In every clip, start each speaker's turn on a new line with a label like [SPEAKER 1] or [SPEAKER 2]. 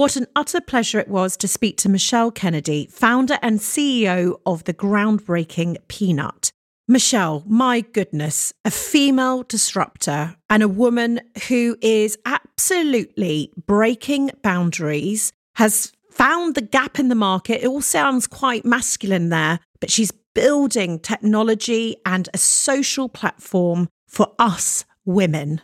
[SPEAKER 1] What an utter pleasure it was to speak to Michelle Kennedy, founder and CEO of the groundbreaking Peanut. Michelle, my goodness, a female disruptor and a woman who is absolutely breaking boundaries, has found the gap in the market. It all sounds quite masculine there, but she's building technology and a social platform for us women.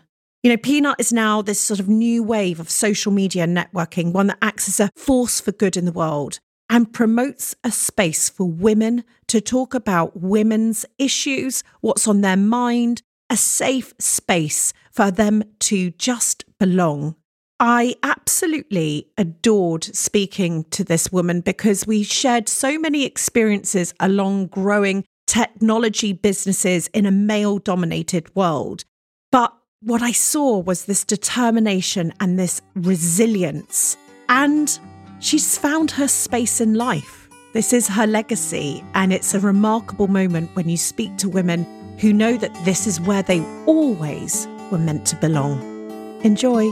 [SPEAKER 1] You know, Peanut is now this sort of new wave of social media networking, one that acts as a force for good in the world and promotes a space for women to talk about women's issues, what's on their mind, a safe space for them to just belong. I absolutely adored speaking to this woman because we shared so many experiences along growing technology businesses in a male dominated world. But what I saw was this determination and this resilience. And she's found her space in life. This is her legacy. And it's a remarkable moment when you speak to women who know that this is where they always were meant to belong. Enjoy.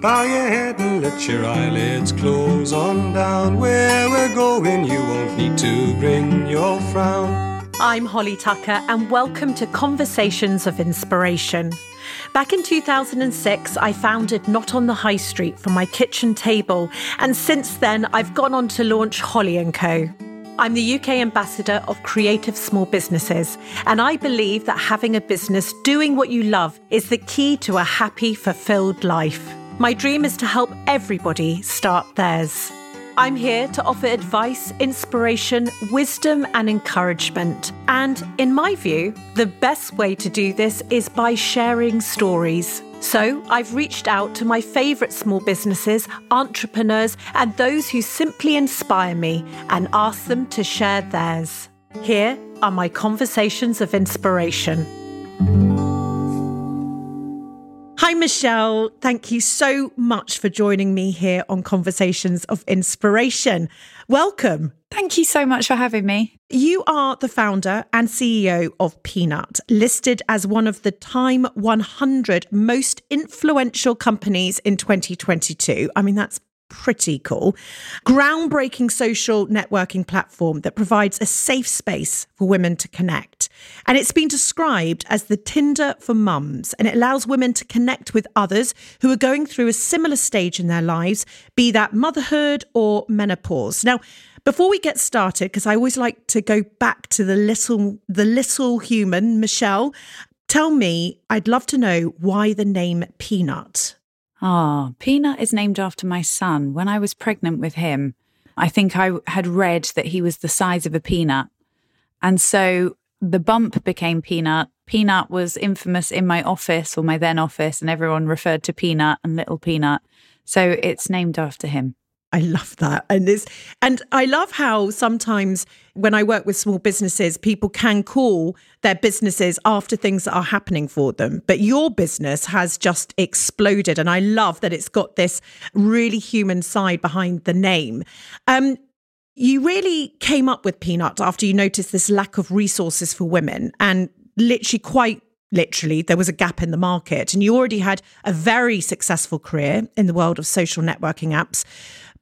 [SPEAKER 2] Bow your head and let your eyelids close on down. Where we're going, you won't need to bring your frown.
[SPEAKER 1] I'm Holly Tucker, and welcome to Conversations of Inspiration. Back in 2006, I founded Not on the High Street from my kitchen table, and since then, I've gone on to launch Holly & Co. I'm the UK ambassador of creative small businesses, and I believe that having a business doing what you love is the key to a happy, fulfilled life. My dream is to help everybody start theirs. I'm here to offer advice, inspiration, wisdom, and encouragement. And in my view, the best way to do this is by sharing stories. So I've reached out to my favourite small businesses, entrepreneurs, and those who simply inspire me and asked them to share theirs. Here are my conversations of inspiration. Hi, Michelle. Thank you so much for joining me here on Conversations of Inspiration. Welcome.
[SPEAKER 3] Thank you so much for having me.
[SPEAKER 1] You are the founder and CEO of Peanut, listed as one of the Time 100 most influential companies in 2022. I mean, that's pretty cool. Groundbreaking social networking platform that provides a safe space for women to connect. And it's been described as the Tinder for mums, and it allows women to connect with others who are going through a similar stage in their lives, be that motherhood or menopause. Now, before we get started, because I always like to go back to the little the little human, Michelle, tell me, I'd love to know why the name Peanut.
[SPEAKER 3] Ah, Peanut is named after my son. When I was pregnant with him, I think I had read that he was the size of a peanut. And so the bump became Peanut. Peanut was infamous in my office or my then office, and everyone referred to Peanut and Little Peanut. So it's named after him.
[SPEAKER 1] I love that. And this and I love how sometimes when I work with small businesses, people can call their businesses after things that are happening for them. But your business has just exploded. And I love that it's got this really human side behind the name. Um, you really came up with Peanut after you noticed this lack of resources for women and literally quite literally there was a gap in the market and you already had a very successful career in the world of social networking apps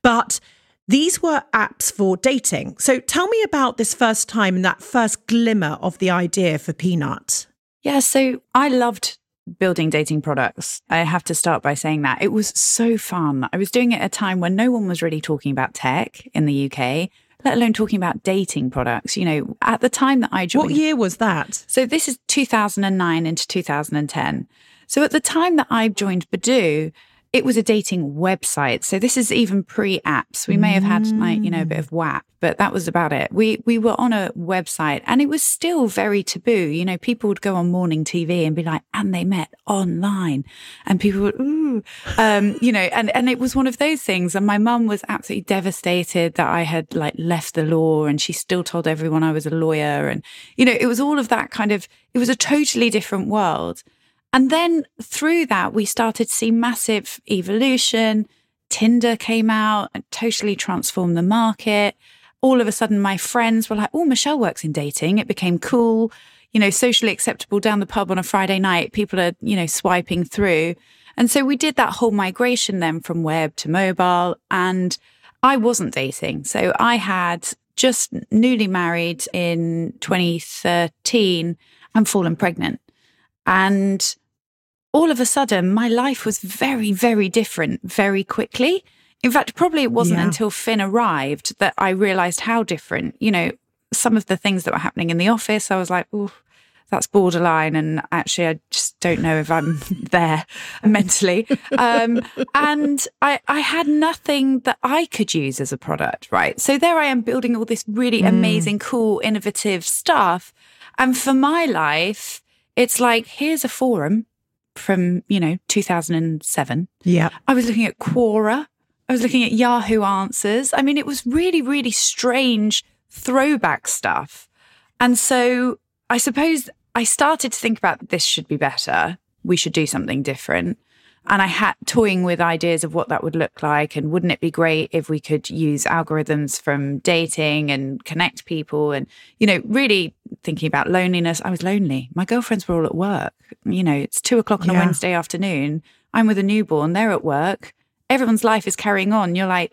[SPEAKER 1] but these were apps for dating. So tell me about this first time and that first glimmer of the idea for Peanut.
[SPEAKER 3] Yeah, so I loved building dating products. I have to start by saying that. It was so fun. I was doing it at a time when no one was really talking about tech in the UK, let alone talking about dating products. You know, at the time that I joined.
[SPEAKER 1] What year was that?
[SPEAKER 3] So this is 2009 into 2010. So at the time that I joined Badoo, it was a dating website. So this is even pre apps. We may have had like, you know, a bit of WAP, but that was about it. We we were on a website and it was still very taboo. You know, people would go on morning TV and be like, and they met online. And people would, ooh, um, you know, and, and it was one of those things. And my mum was absolutely devastated that I had like left the law and she still told everyone I was a lawyer. And, you know, it was all of that kind of, it was a totally different world. And then through that, we started to see massive evolution. Tinder came out and totally transformed the market. All of a sudden, my friends were like, oh, Michelle works in dating. It became cool, you know, socially acceptable down the pub on a Friday night. People are, you know, swiping through. And so we did that whole migration then from web to mobile. And I wasn't dating. So I had just newly married in 2013 and fallen pregnant. And all of a sudden, my life was very, very different very quickly. In fact, probably it wasn't
[SPEAKER 1] Yeah.
[SPEAKER 3] until Finn arrived that I realized how different, you know, some of the things that were happening in the office. I was like, oh, that's borderline. And actually, I just don't know if I'm there mentally. Um, and I, I had nothing that I could use as a product, right? So there I am building all this really amazing, cool, innovative stuff. And for my life, it's like, here's a forum from, you know, 2007.
[SPEAKER 1] Yeah.
[SPEAKER 3] I was looking at Quora. I was looking at Yahoo Answers. I mean, it was really, really strange throwback stuff. And so I suppose I started to think about this should be better. We should do something different. And I had toying with ideas of what that would look like. And wouldn't it be great if we could use algorithms from dating and connect people? And, you know, really thinking about loneliness. I was lonely. My girlfriends were all at work. You know, it's two o'clock on a Wednesday afternoon. I'm with a newborn. They're at work. Everyone's life is carrying on. You're like,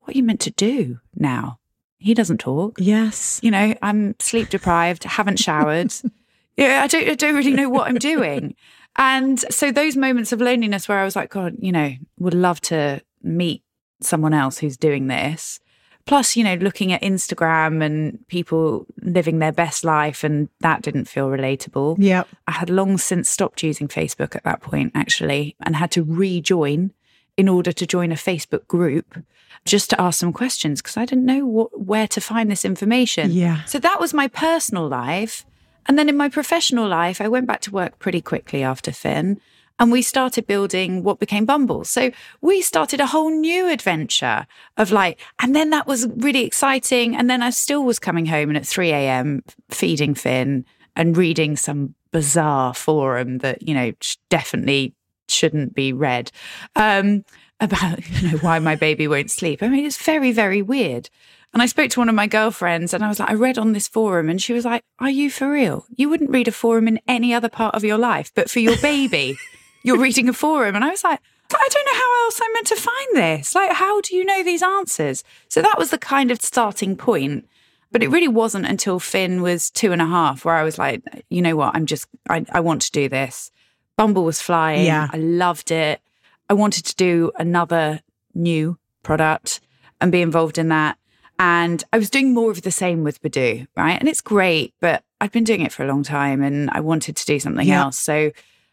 [SPEAKER 3] what are you meant to do now? He doesn't talk.
[SPEAKER 1] Yes.
[SPEAKER 3] You know, I'm sleep deprived, haven't showered. yeah, I don't, I don't really know what I'm doing. And so those moments of loneliness where I was like, God, you know, would love to meet someone else who's doing this. Plus, you know, looking at Instagram and people living their best life, and that didn't feel relatable.
[SPEAKER 1] Yeah.
[SPEAKER 3] I had long since stopped using Facebook at that point, actually, and had to rejoin in order to join a Facebook group just to ask some questions because I didn't know what, where to find this information.
[SPEAKER 1] Yeah.
[SPEAKER 3] So that was my personal life. And then in my professional life, I went back to work pretty quickly after Finn. And we started building what became Bumble. So we started a whole new adventure of like, and then that was really exciting. And then I still was coming home and at 3 a.m. feeding Finn and reading some bizarre forum that, you know, definitely shouldn't be read um, about, you know, why my baby won't sleep. I mean, it's very, very weird. And I spoke to one of my girlfriends and I was like, I read on this forum and she was like, Are you for real? You wouldn't read a forum in any other part of your life, but for your baby, you're reading a forum. And I was like, I don't know how else I'm meant to find this. Like, how do you know these answers? So that was the kind of starting point. But it really wasn't until Finn was two and a half where I was like, you know what? I'm just, I, I want to do this. Bumble was flying.
[SPEAKER 1] Yeah.
[SPEAKER 3] I loved it. I wanted to do another new product and be involved in that. And I was doing more of the same with Badoo, right? And it's great, but I'd been doing it for a long time and I wanted to do something
[SPEAKER 1] Yeah.
[SPEAKER 3] else. So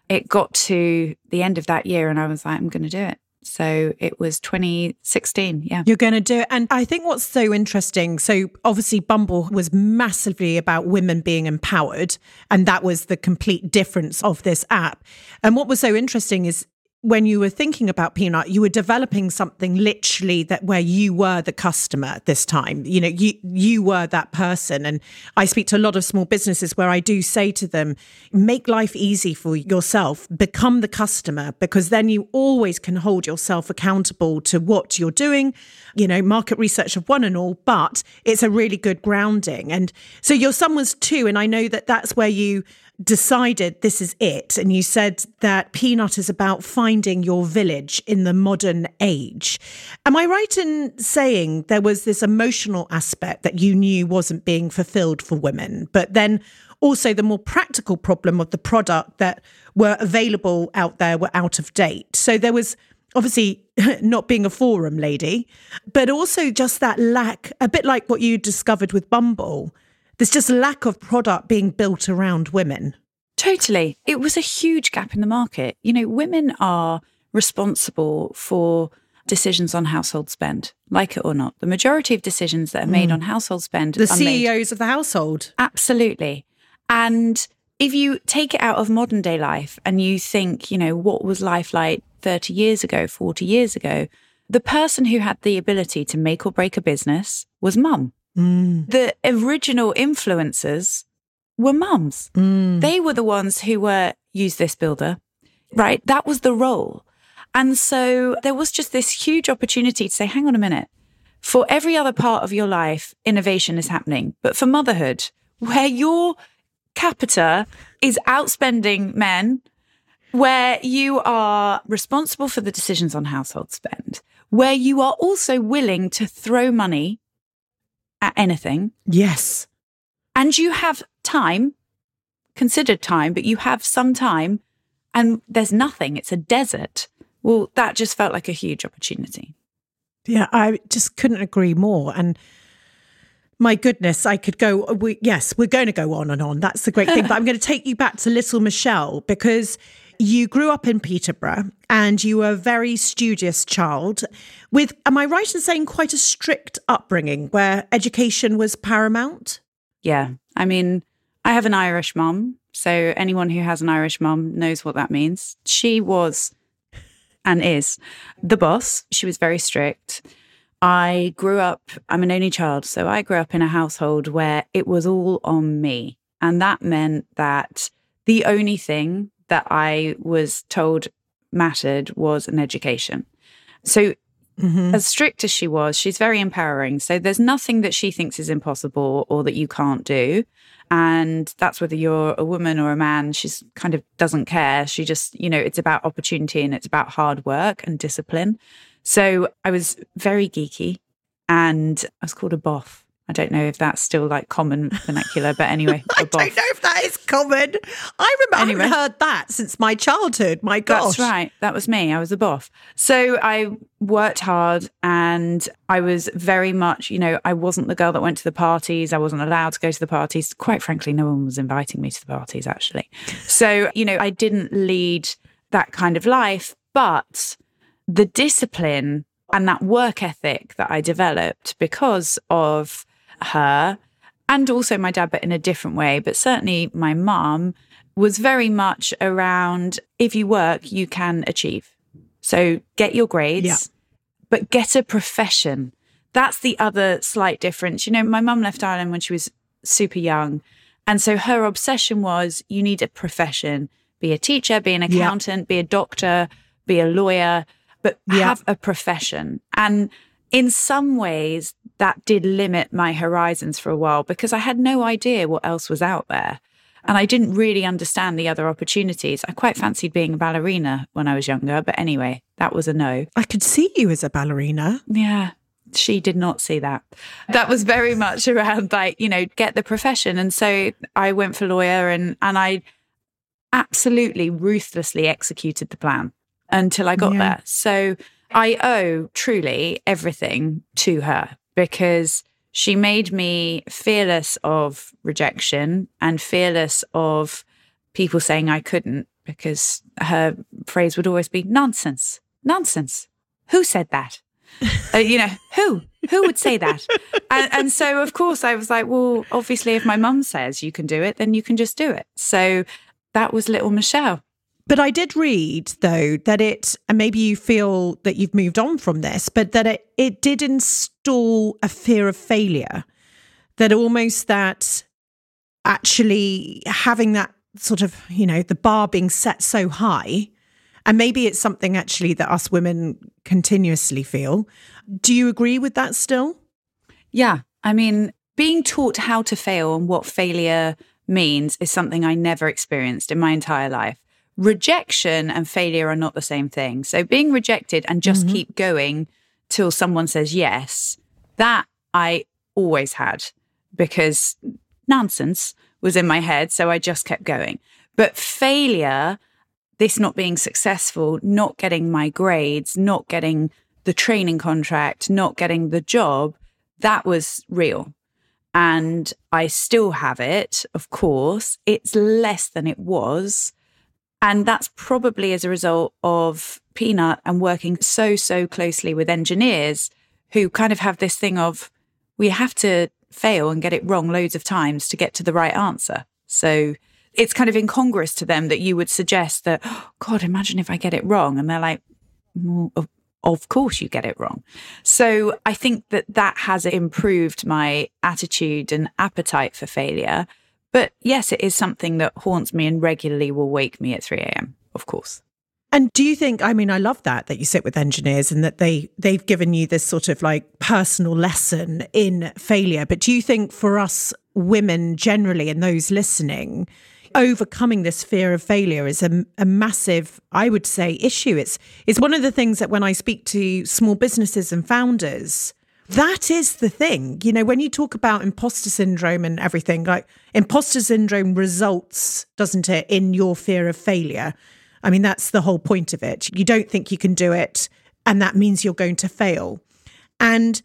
[SPEAKER 3] it got to the end of that year and I was like, I'm going to do it. So it was 2016. Yeah.
[SPEAKER 1] You're going to do it. And I think what's so interesting so, obviously, Bumble was massively about women being empowered. And that was the complete difference of this app. And what was so interesting is when you were thinking about Peanut, you were developing something literally that where you were the customer this time. You know, you you were that person. And I speak to a lot of small businesses where I do say to them, make life easy for yourself, become the customer, because then you always can hold yourself accountable to what you're doing, you know, market research of one and all, but it's a really good grounding. And so your son was two, and I know that that's where you decided this is it. And you said that Peanut is about finding your village in the modern age. Am I right in saying there was this emotional aspect that you knew wasn't being fulfilled for women, but then also the more practical problem of the product that were available out there were out of date? So there was obviously not being a forum lady, but also just that lack, a bit like what you discovered with Bumble. There's just a lack of product being built around women.
[SPEAKER 3] Totally. It was a huge gap in the market. You know, women are responsible for decisions on household spend, like it or not. The majority of decisions that are made hmm. on household spend
[SPEAKER 1] The
[SPEAKER 3] are made
[SPEAKER 1] CEOs of the household.
[SPEAKER 3] Absolutely. And if you take it out of modern day life and you think, you know, what was life like 30 years ago, 40 years ago, the person who had the ability to make or break a business was mum. Mm. The original influencers were mums. Mm. They were the ones who were use this builder, right? That was the role. And so there was just this huge opportunity to say, hang on a minute. For every other part of your life, innovation is happening. But for motherhood, where your capita is outspending men, where you are responsible for the decisions on household spend, where you are also willing to throw money at anything.
[SPEAKER 1] Yes.
[SPEAKER 3] And you have time, considered time, but you have some time and there's nothing. It's a desert. Well, that just felt like a huge opportunity.
[SPEAKER 1] Yeah, I just couldn't agree more. And my goodness, I could go. We, yes, we're going to go on and on. That's the great thing. but I'm going to take you back to little Michelle because you grew up in Peterborough and you were a very studious child with, am I right in saying, quite a strict upbringing where education was paramount?
[SPEAKER 3] Yeah. I mean, I have an Irish mum. So anyone who has an Irish mum knows what that means. She was and is the boss. She was very strict. I grew up, I'm an only child. So I grew up in a household where it was all on me. And that meant that the only thing that I was told mattered was an education. So, mm-hmm. as strict as she was, she's very empowering. So, there's nothing that she thinks is impossible or that you can't do. And that's whether you're a woman or a man, she's kind of doesn't care. She just, you know, it's about opportunity and it's about hard work and discipline. So, I was very geeky and I was called a boff I don't know if that's still like common vernacular, but anyway.
[SPEAKER 1] I don't know if that is common. I remember anyway. I haven't heard that since my childhood. My gosh.
[SPEAKER 3] That's right. That was me. I was a boff. So I worked hard and I was very much, you know, I wasn't the girl that went to the parties. I wasn't allowed to go to the parties. Quite frankly, no one was inviting me to the parties actually. So, you know, I didn't lead that kind of life, but the discipline and that work ethic that I developed because of her and also my dad, but in a different way. But certainly my mum was very much around if you work, you can achieve. So get your grades, yeah. but get a profession. That's the other slight difference. You know, my mum left Ireland when she was super young. And so her obsession was you need a profession, be a teacher, be an accountant, yeah. be a doctor, be a lawyer, but yeah. have a profession. And in some ways, that did limit my horizons for a while because I had no idea what else was out there. And I didn't really understand the other opportunities. I quite fancied being a ballerina when I was younger, but anyway, that was a no.
[SPEAKER 1] I could see you as a ballerina.
[SPEAKER 3] Yeah. She did not see that. That was very much around like, you know, get the profession. And so I went for lawyer and and I absolutely ruthlessly executed the plan until I got yeah. there. So I owe truly everything to her because she made me fearless of rejection and fearless of people saying I couldn't because her phrase would always be nonsense, nonsense. Who said that? uh, you know, who? Who would say that? and, and so, of course, I was like, well, obviously, if my mum says you can do it, then you can just do it. So that was little Michelle.
[SPEAKER 1] But I did read though that it, and maybe you feel that you've moved on from this, but that it, it did install a fear of failure. That almost that actually having that sort of, you know, the bar being set so high, and maybe it's something actually that us women continuously feel. Do you agree with that still?
[SPEAKER 3] Yeah. I mean, being taught how to fail and what failure means is something I never experienced in my entire life rejection and failure are not the same thing. So being rejected and just mm-hmm. keep going till someone says yes, that I always had because nonsense was in my head. So I just kept going. But failure, this not being successful, not getting my grades, not getting the training contract, not getting the job, that was real. And I still have it, of course. It's less than it was and that's probably as a result of Peanut and working so, so closely with engineers who kind of have this thing of we have to fail and get it wrong loads of times to get to the right answer. So it's kind of incongruous to them that you would suggest that, oh, God, imagine if I get it wrong. And they're like, well, of, of course you get it wrong. So I think that that has improved my attitude and appetite for failure. But yes, it is something that haunts me and regularly will wake me at 3 a.m., of course.
[SPEAKER 1] And do you think I mean I love that that you sit with engineers and that they they've given you this sort of like personal lesson in failure but do you think for us women generally and those listening overcoming this fear of failure is a, a massive, I would say, issue. It's it's one of the things that when I speak to small businesses and founders, that is the thing. You know, when you talk about imposter syndrome and everything, like imposter syndrome results, doesn't it, in your fear of failure? I mean, that's the whole point of it. You don't think you can do it, and that means you're going to fail. And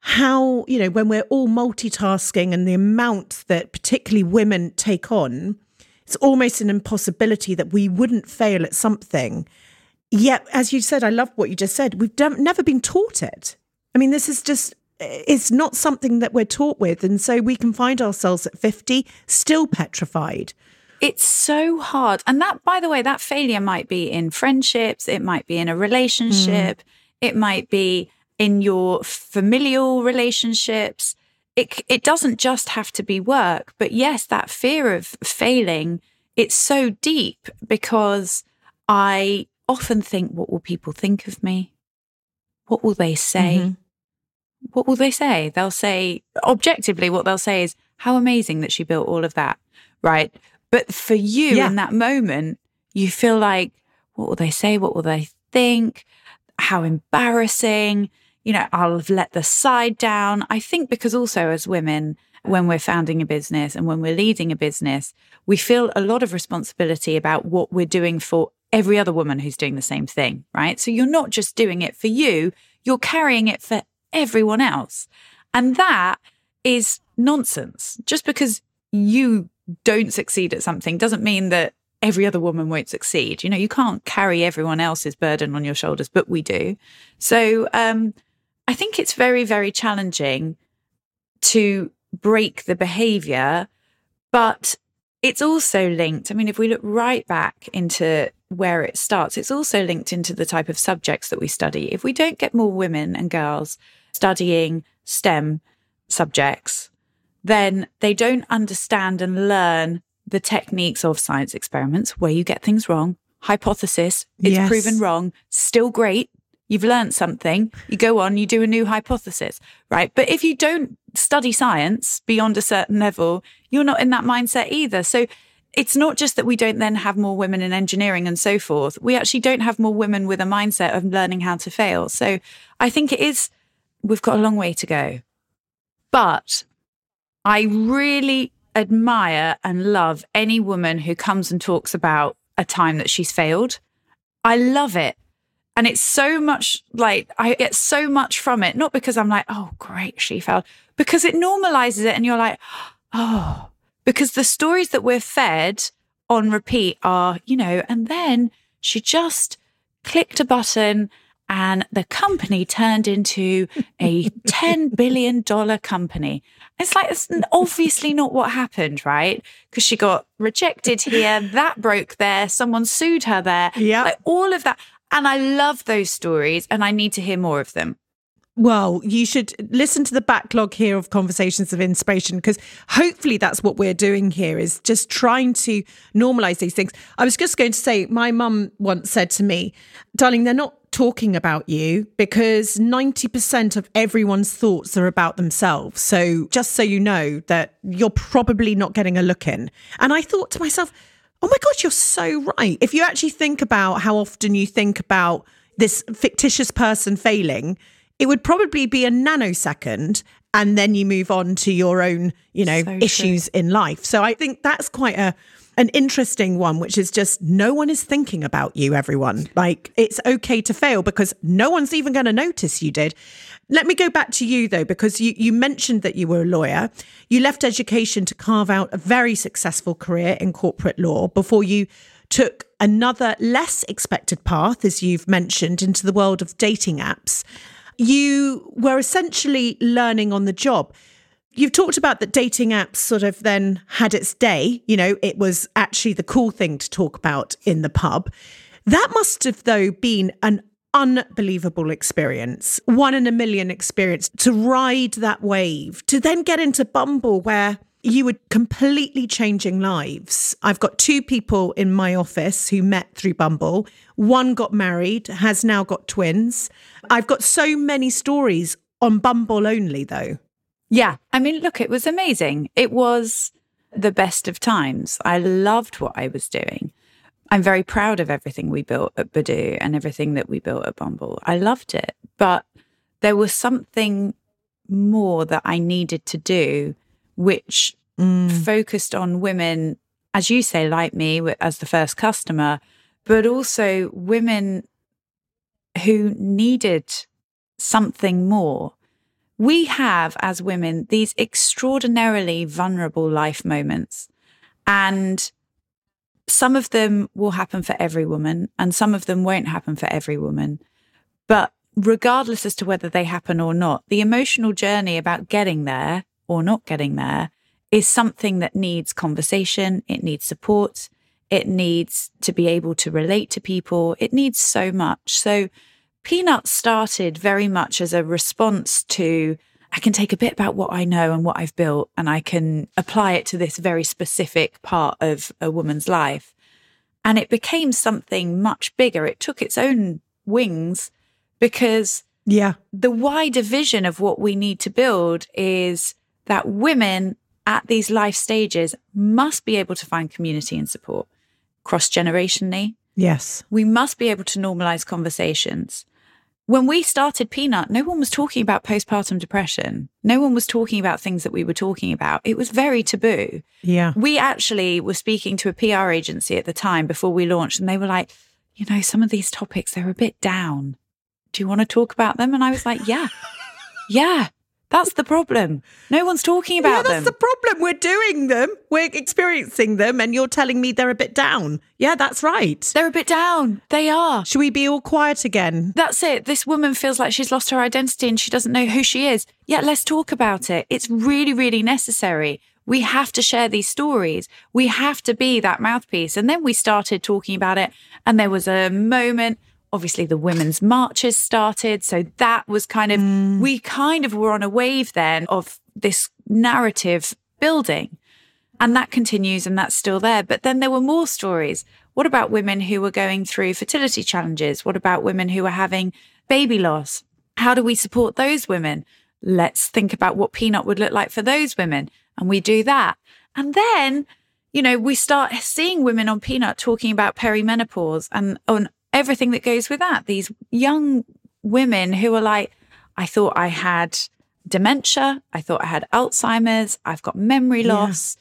[SPEAKER 1] how, you know, when we're all multitasking and the amount that particularly women take on, it's almost an impossibility that we wouldn't fail at something. Yet, as you said, I love what you just said. We've never been taught it. I mean, this is just, it's not something that we're taught with. And so we can find ourselves at 50 still petrified.
[SPEAKER 3] It's so hard. And that, by the way, that failure might be in friendships, it might be in a relationship, mm. it might be in your familial relationships. It, it doesn't just have to be work, but yes, that fear of failing, it's so deep because I often think, what will people think of me? What will they say? Mm-hmm what will they say? They'll say, objectively, what they'll say is, how amazing that she built all of that. Right. But for you yeah. in that moment, you feel like, what will they say? What will they think? How embarrassing. You know, I'll have let the side down. I think because also as women, when we're founding a business and when we're leading a business, we feel a lot of responsibility about what we're doing for every other woman who's doing the same thing, right? So you're not just doing it for you, you're carrying it for everyone else. And that is nonsense. Just because you don't succeed at something doesn't mean that every other woman won't succeed. You know, you can't carry everyone else's burden on your shoulders, but we do. So um, I think it's very, very challenging to break the behavior, but it's also linked. I mean, if we look right back into where it starts, it's also linked into the type of subjects that we study. If we don't get more women and girls studying STEM subjects, then they don't understand and learn the techniques of science experiments where you get things wrong. Hypothesis, it's yes. proven wrong, still great. You've learned something. You go on, you do a new hypothesis, right? But if you don't study science beyond a certain level, you're not in that mindset either. So it's not just that we don't then have more women in engineering and so forth. We actually don't have more women with a mindset of learning how to fail. So I think it is we've got a long way to go. But I really admire and love any woman who comes and talks about a time that she's failed. I love it. And it's so much like I get so much from it, not because I'm like, oh, great, she failed, because it normalizes it. And you're like, oh, because the stories that we're fed on repeat are, you know, and then she just clicked a button and the company turned into a $10 billion company. It's like, it's obviously not what happened, right? Because she got rejected here, that broke there, someone sued her there.
[SPEAKER 1] Yeah.
[SPEAKER 3] Like all of that. And I love those stories and I need to hear more of them.
[SPEAKER 1] Well, you should listen to the backlog here of conversations of inspiration because hopefully that's what we're doing here is just trying to normalize these things. I was just going to say, my mum once said to me, darling, they're not talking about you because 90% of everyone's thoughts are about themselves. So just so you know that you're probably not getting a look in. And I thought to myself, oh my God, you're so right. If you actually think about how often you think about this fictitious person failing, it would probably be a nanosecond and then you move on to your own you know so issues true. in life. So i think that's quite a an interesting one which is just no one is thinking about you everyone. Like it's okay to fail because no one's even going to notice you did. Let me go back to you though because you you mentioned that you were a lawyer. You left education to carve out a very successful career in corporate law before you took another less expected path as you've mentioned into the world of dating apps you were essentially learning on the job. You've talked about that dating apps sort of then had its day. You know, it was actually the cool thing to talk about in the pub. That must have, though, been an unbelievable experience, one in a million experience to ride that wave, to then get into Bumble where you were completely changing lives. I've got two people in my office who met through Bumble. One got married, has now got twins. I've got so many stories on Bumble only, though.
[SPEAKER 3] Yeah. I mean, look, it was amazing. It was the best of times. I loved what I was doing. I'm very proud of everything we built at Badoo and everything that we built at Bumble. I loved it. But there was something more that I needed to do, which
[SPEAKER 1] Mm.
[SPEAKER 3] focused on women, as you say, like me, as the first customer, but also women who needed something more. We have, as women, these extraordinarily vulnerable life moments. And some of them will happen for every woman, and some of them won't happen for every woman. But regardless as to whether they happen or not, the emotional journey about getting there or not getting there is something that needs conversation, it needs support, it needs to be able to relate to people, it needs so much. So, Peanut started very much as a response to I can take a bit about what I know and what I've built and I can apply it to this very specific part of a woman's life. And it became something much bigger. It took its own wings because
[SPEAKER 1] Yeah.
[SPEAKER 3] the wider vision of what we need to build is that women at these life stages must be able to find community and support cross generationally.
[SPEAKER 1] Yes.
[SPEAKER 3] We must be able to normalize conversations. When we started Peanut, no one was talking about postpartum depression. No one was talking about things that we were talking about. It was very taboo.
[SPEAKER 1] Yeah.
[SPEAKER 3] We actually were speaking to a PR agency at the time before we launched, and they were like, you know, some of these topics, they're a bit down. Do you want to talk about them? And I was like, yeah, yeah, that's the problem. No one's talking about Yeah,
[SPEAKER 1] that's
[SPEAKER 3] them.
[SPEAKER 1] That's the problem. We're doing them, we're experiencing them, and you're telling me they're a bit down. Yeah, that's right.
[SPEAKER 3] they're a bit down. They are.
[SPEAKER 1] Should we be all quiet again?
[SPEAKER 3] That's it. This woman feels like she's lost her identity and she doesn't know who she is. Yeah, let's talk about it. It's really, really necessary. We have to share these stories. We have to be that mouthpiece. And then we started talking about it. And there was a moment, obviously, the women's marches started. So that was kind of, mm. we kind of were on a wave then of this narrative building. And that continues and that's still there. But then there were more stories. What about women who were going through fertility challenges? What about women who were having baby loss? How do we support those women? Let's think about what Peanut would look like for those women. And we do that. And then, you know, we start seeing women on Peanut talking about perimenopause and on everything that goes with that. These young women who are like, I thought I had dementia. I thought I had Alzheimer's. I've got memory
[SPEAKER 1] Yeah.
[SPEAKER 3] loss.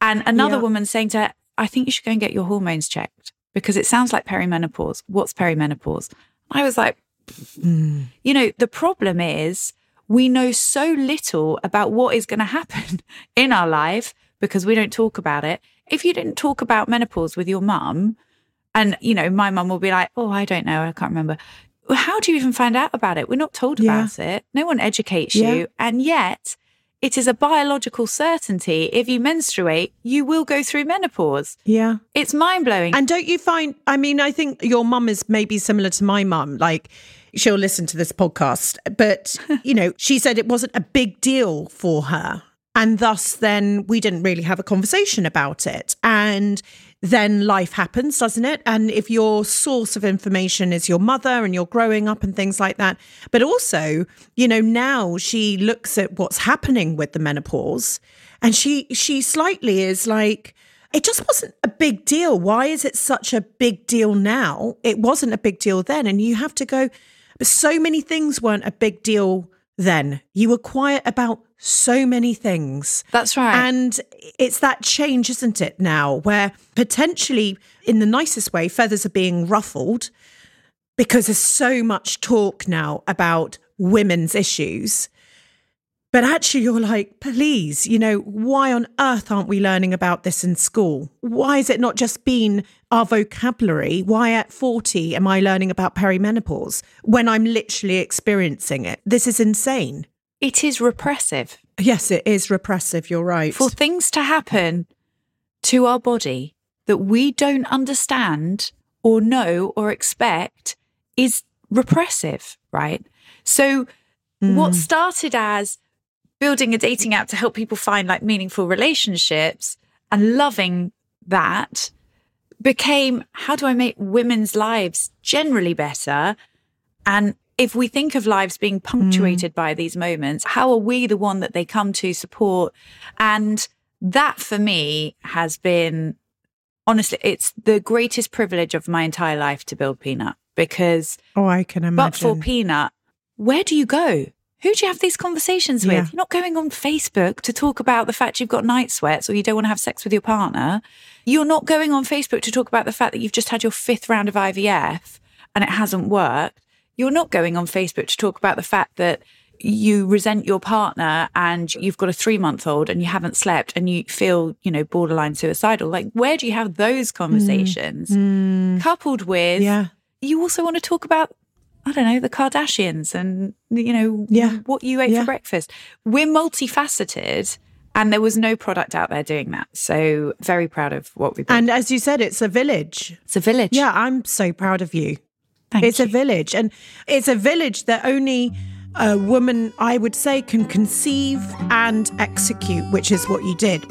[SPEAKER 3] And another
[SPEAKER 1] Yeah.
[SPEAKER 3] woman saying to her, I think you should go and get your hormones checked because it sounds like perimenopause. What's perimenopause? I was like, mm. you know, the problem is we know so little about what is going to happen in our life because we don't talk about it. If you didn't talk about menopause with your mum, and, you know, my mum will be like, oh, I don't know, I can't remember. How do you even find out about it? We're not told
[SPEAKER 1] Yeah.
[SPEAKER 3] about it. No one educates
[SPEAKER 1] Yeah.
[SPEAKER 3] you. And yet, it is a biological certainty. If you menstruate, you will go through menopause.
[SPEAKER 1] Yeah.
[SPEAKER 3] It's mind blowing.
[SPEAKER 1] And don't you find, I mean, I think your mum is maybe similar to my mum. Like, she'll listen to this podcast, but, you know, she said it wasn't a big deal for her. And thus, then we didn't really have a conversation about it. And then life happens, doesn't it? And if your source of information is your mother and you're growing up and things like that, but also, you know, now she looks at what's happening with the menopause and she, she slightly is like, it just wasn't a big deal. Why is it such a big deal now? It wasn't a big deal then. And you have to go, but so many things weren't a big deal then. You were quiet about so many things.
[SPEAKER 3] That's right.
[SPEAKER 1] And it's that change, isn't it, now, where potentially, in the nicest way, feathers are being ruffled because there's so much talk now about women's issues. But actually, you're like, please, you know, why on earth aren't we learning about this in school? Why has it not just been our vocabulary? Why at 40 am I learning about perimenopause when I'm literally experiencing it? This is insane.
[SPEAKER 3] it is repressive.
[SPEAKER 1] Yes, it is repressive. You're right.
[SPEAKER 3] for things to happen to our body that we don't understand or know or expect is repressive, right? So, what mm. started as building a dating app to help people find like meaningful relationships and loving that became how do I make women's lives generally better? And if we think of lives being hmm. punctuated by these moments, how are we the one that they come to support? And that for me has been honestly, it's the greatest privilege of my entire life to build Peanut because
[SPEAKER 1] Oh, I can imagine.
[SPEAKER 3] but for Peanut, where do you go? Who do you have these conversations with?
[SPEAKER 1] Yeah.
[SPEAKER 3] You're not going on Facebook to talk about the fact you've got night sweats or you don't want to have sex with your partner. You're not going on Facebook to talk about the fact that you've just had your fifth round of IVF and it hasn't worked. You're not going on Facebook to talk about the fact that you resent your partner and you've got a three month old and you haven't slept and you feel, you know, borderline suicidal. Like, where do you have those conversations? Coupled with,
[SPEAKER 1] Mm. yeah.
[SPEAKER 3] you also want to talk about I don't know the Kardashians and you know
[SPEAKER 1] Yeah.
[SPEAKER 3] what you ate
[SPEAKER 1] Yeah.
[SPEAKER 3] for breakfast. We're multifaceted, and there was no product out there doing that. So very proud of what we built.
[SPEAKER 1] And as you said, it's a village.
[SPEAKER 3] it's a village.
[SPEAKER 1] Yeah, I'm so proud of you.
[SPEAKER 3] Thank
[SPEAKER 1] it's
[SPEAKER 3] you.
[SPEAKER 1] a village, and it's a village that only a woman, I would say, can conceive and execute, which is what you did.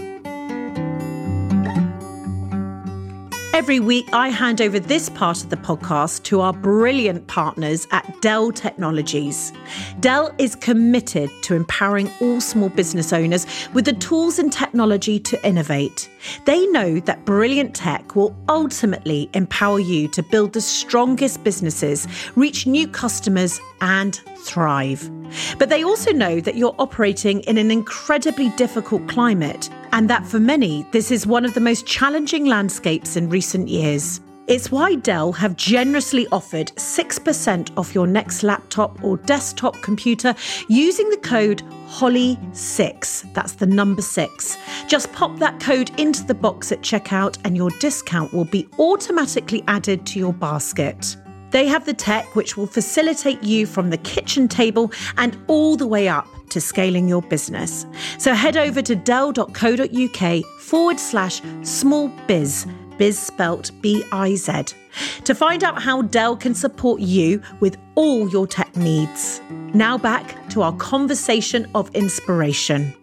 [SPEAKER 1] Every week, I hand over this part of the podcast to our brilliant partners at Dell Technologies. Dell is committed to empowering all small business owners with the tools and technology to innovate. They know that brilliant tech will ultimately empower you to build the strongest businesses, reach new customers, and thrive. But they also know that you're operating in an incredibly difficult climate, and that for many, this is one of the most challenging landscapes in recent years. It's why Dell have generously offered 6% off your next laptop or desktop computer using the code HOLLY6. That's the number 6. Just pop that code into the box at checkout and your discount will be automatically added to your basket. They have the tech which will facilitate you from the kitchen table and all the way up to scaling your business. So head over to dell.co.uk forward slash small biz, biz spelt B I Z, to find out how Dell can support you with all your tech needs. Now back to our conversation of inspiration.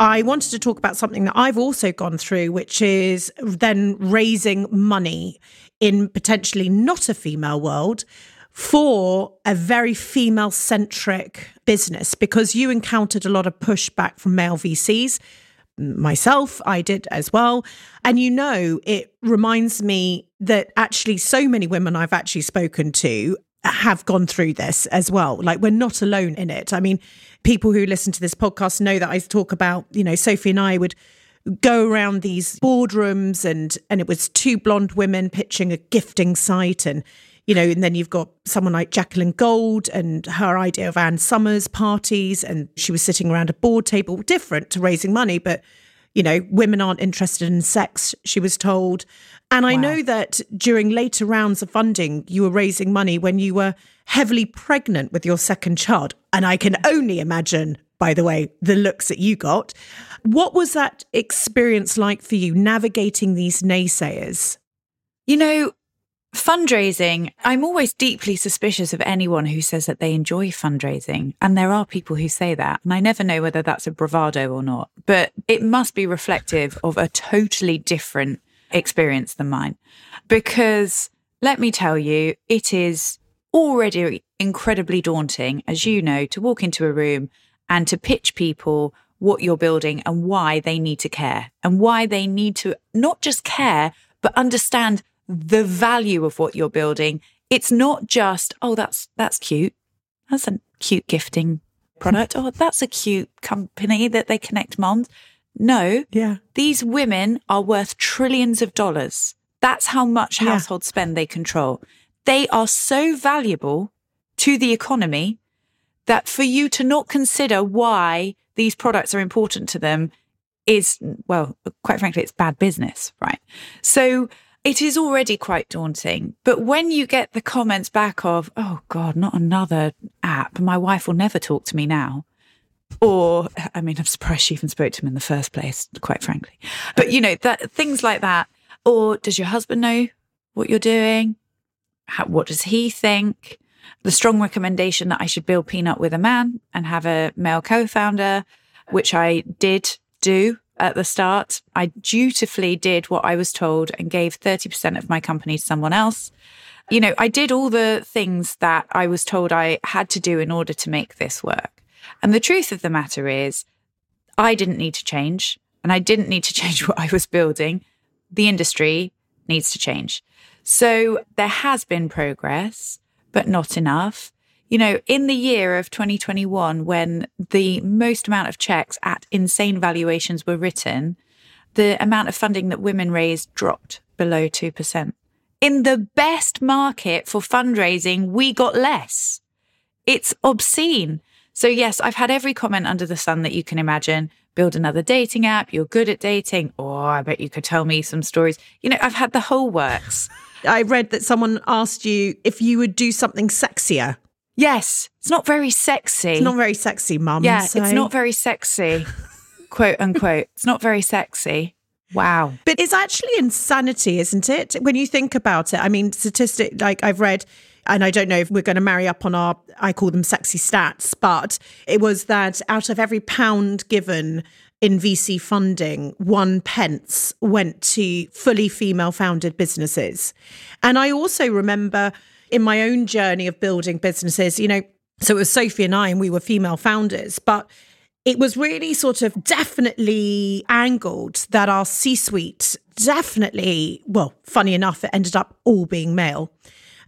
[SPEAKER 1] I wanted to talk about something that I've also gone through, which is then raising money in potentially not a female world for a very female centric business because you encountered a lot of pushback from male VCs. Myself, I did as well. And you know, it reminds me that actually so many women I've actually spoken to have gone through this as well. Like we're not alone in it. I mean, people who listen to this podcast know that I talk about, you know, Sophie and I would go around these boardrooms and and it was two blonde women pitching a gifting site and you know, and then you've got someone like Jacqueline Gold and her idea of Anne Summers parties, and she was sitting around a board table, different to raising money, but you know, women aren't interested in sex, she was told. And I know that during later rounds of funding, you were raising money when you were heavily pregnant with your second child. And I can only imagine, by the way, the looks that you got. What was that experience like for you navigating these naysayers?
[SPEAKER 3] You know, fundraising, I'm always deeply suspicious of anyone who says that they enjoy fundraising. And there are people who say that. And I never know whether that's a bravado or not, but it must be reflective of a totally different experience than mine. Because let me tell you, it is already incredibly daunting, as you know, to walk into a room and to pitch people what you're building and why they need to care and why they need to not just care, but understand the value of what you're building. It's not just, oh, that's that's cute. That's a cute gifting product. Oh, that's a cute company that they connect moms. No,
[SPEAKER 1] Yeah.
[SPEAKER 3] these women are worth trillions of dollars. That's how much
[SPEAKER 1] Yeah.
[SPEAKER 3] household spend they control. They are so valuable to the economy that for you to not consider why these products are important to them is, well, quite frankly, it's bad business, right? So it is already quite daunting. But when you get the comments back of, oh God, not another app, my wife will never talk to me now. Or, I mean, I'm surprised she even spoke to him in the first place, quite frankly. But, you know, that things like that. Or does your husband know what you're doing? How, what does he think? The strong recommendation that I should build Peanut with a man and have a male co founder, which I did do at the start. I dutifully did what I was told and gave 30% of my company to someone else. You know, I did all the things that I was told I had to do in order to make this work. And the truth of the matter is, I didn't need to change and I didn't need to change what I was building. The industry needs to change. So there has been progress, but not enough. You know, in the year of 2021, when the most amount of checks at insane valuations were written, the amount of funding that women raised dropped below 2%. In the best market for fundraising, we got less. It's obscene. So, yes, I've had every comment under the sun that you can imagine. Build another dating app. You're good at dating. Oh, I bet you could tell me some stories. You know, I've had the whole works.
[SPEAKER 1] I read that someone asked you if you would do something sexier.
[SPEAKER 3] Yes, it's not very sexy.
[SPEAKER 1] It's not very sexy, mum.
[SPEAKER 3] yeah,
[SPEAKER 1] so-
[SPEAKER 3] it's not very sexy, quote unquote. It's not very sexy. Wow.
[SPEAKER 1] But it's actually insanity, isn't it? When you think about it, I mean, statistic like I've read, and I don't know if we're going to marry up on our, I call them sexy stats, but it was that out of every pound given in VC funding, one pence went to fully female founded businesses. And I also remember in my own journey of building businesses, you know, so it was Sophie and I, and we were female founders, but it was really sort of definitely angled that our C suite definitely, well, funny enough, it ended up all being male.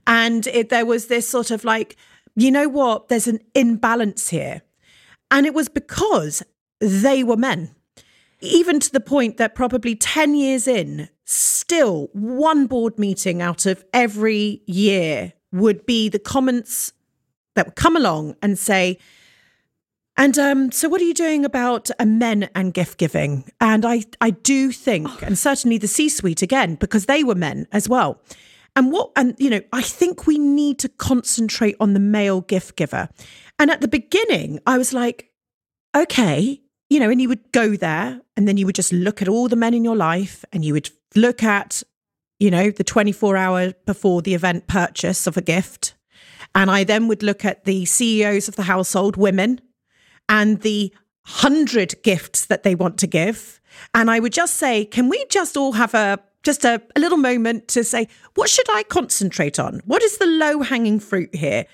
[SPEAKER 1] And it, there was this sort of like, you know what, there's an imbalance here. And it was because they were men. Even to the point that probably 10 years in, still one board meeting out of every year would be the comments that would come along and say, and um, so, what are you doing about men and gift giving? And I, I do think, and certainly the C-suite again, because they were men as well. And what, and you know, I think we need to concentrate on the male gift giver. And at the beginning, I was like, okay, you know, and you would go there, and then you would just look at all the men in your life, and you would look at, you know, the twenty-four hour before the event purchase of a gift, and I then would look at the CEOs of the household, women and the hundred gifts that they want to give. And I would just say, can we just all have a just a, a little moment to say, what should I concentrate on? What is the low hanging fruit here?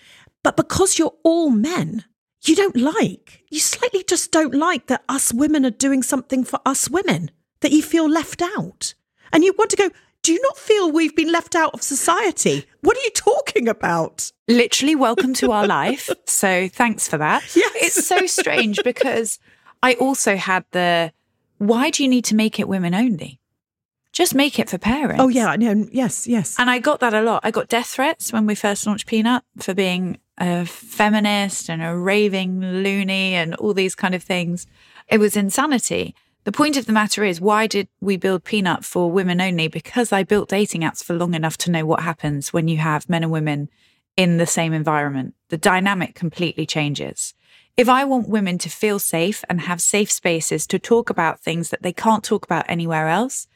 [SPEAKER 1] But because you're all men, you don't like, you slightly just don't like that us women are doing something for us women, that you feel left out. And you want to go, do you not feel we've been left out of society? What are you talking about?
[SPEAKER 3] Literally, welcome to our life. So thanks for that.
[SPEAKER 1] Yes.
[SPEAKER 3] It's so strange because I also had the why do you need to make it women only? Just make it for parents.
[SPEAKER 1] Oh, yeah, no, yes, yes.
[SPEAKER 3] And I got that a lot. I got death threats when we first launched Peanut for being a feminist and a raving loony and all these kind of things. It was insanity. The point of the matter is, why did we build Peanut for women only? Because I built dating apps for long enough to know what happens when you have men and women in the same environment. The dynamic completely changes. If I want women to feel safe and have safe spaces to talk about things that they can't talk about anywhere else,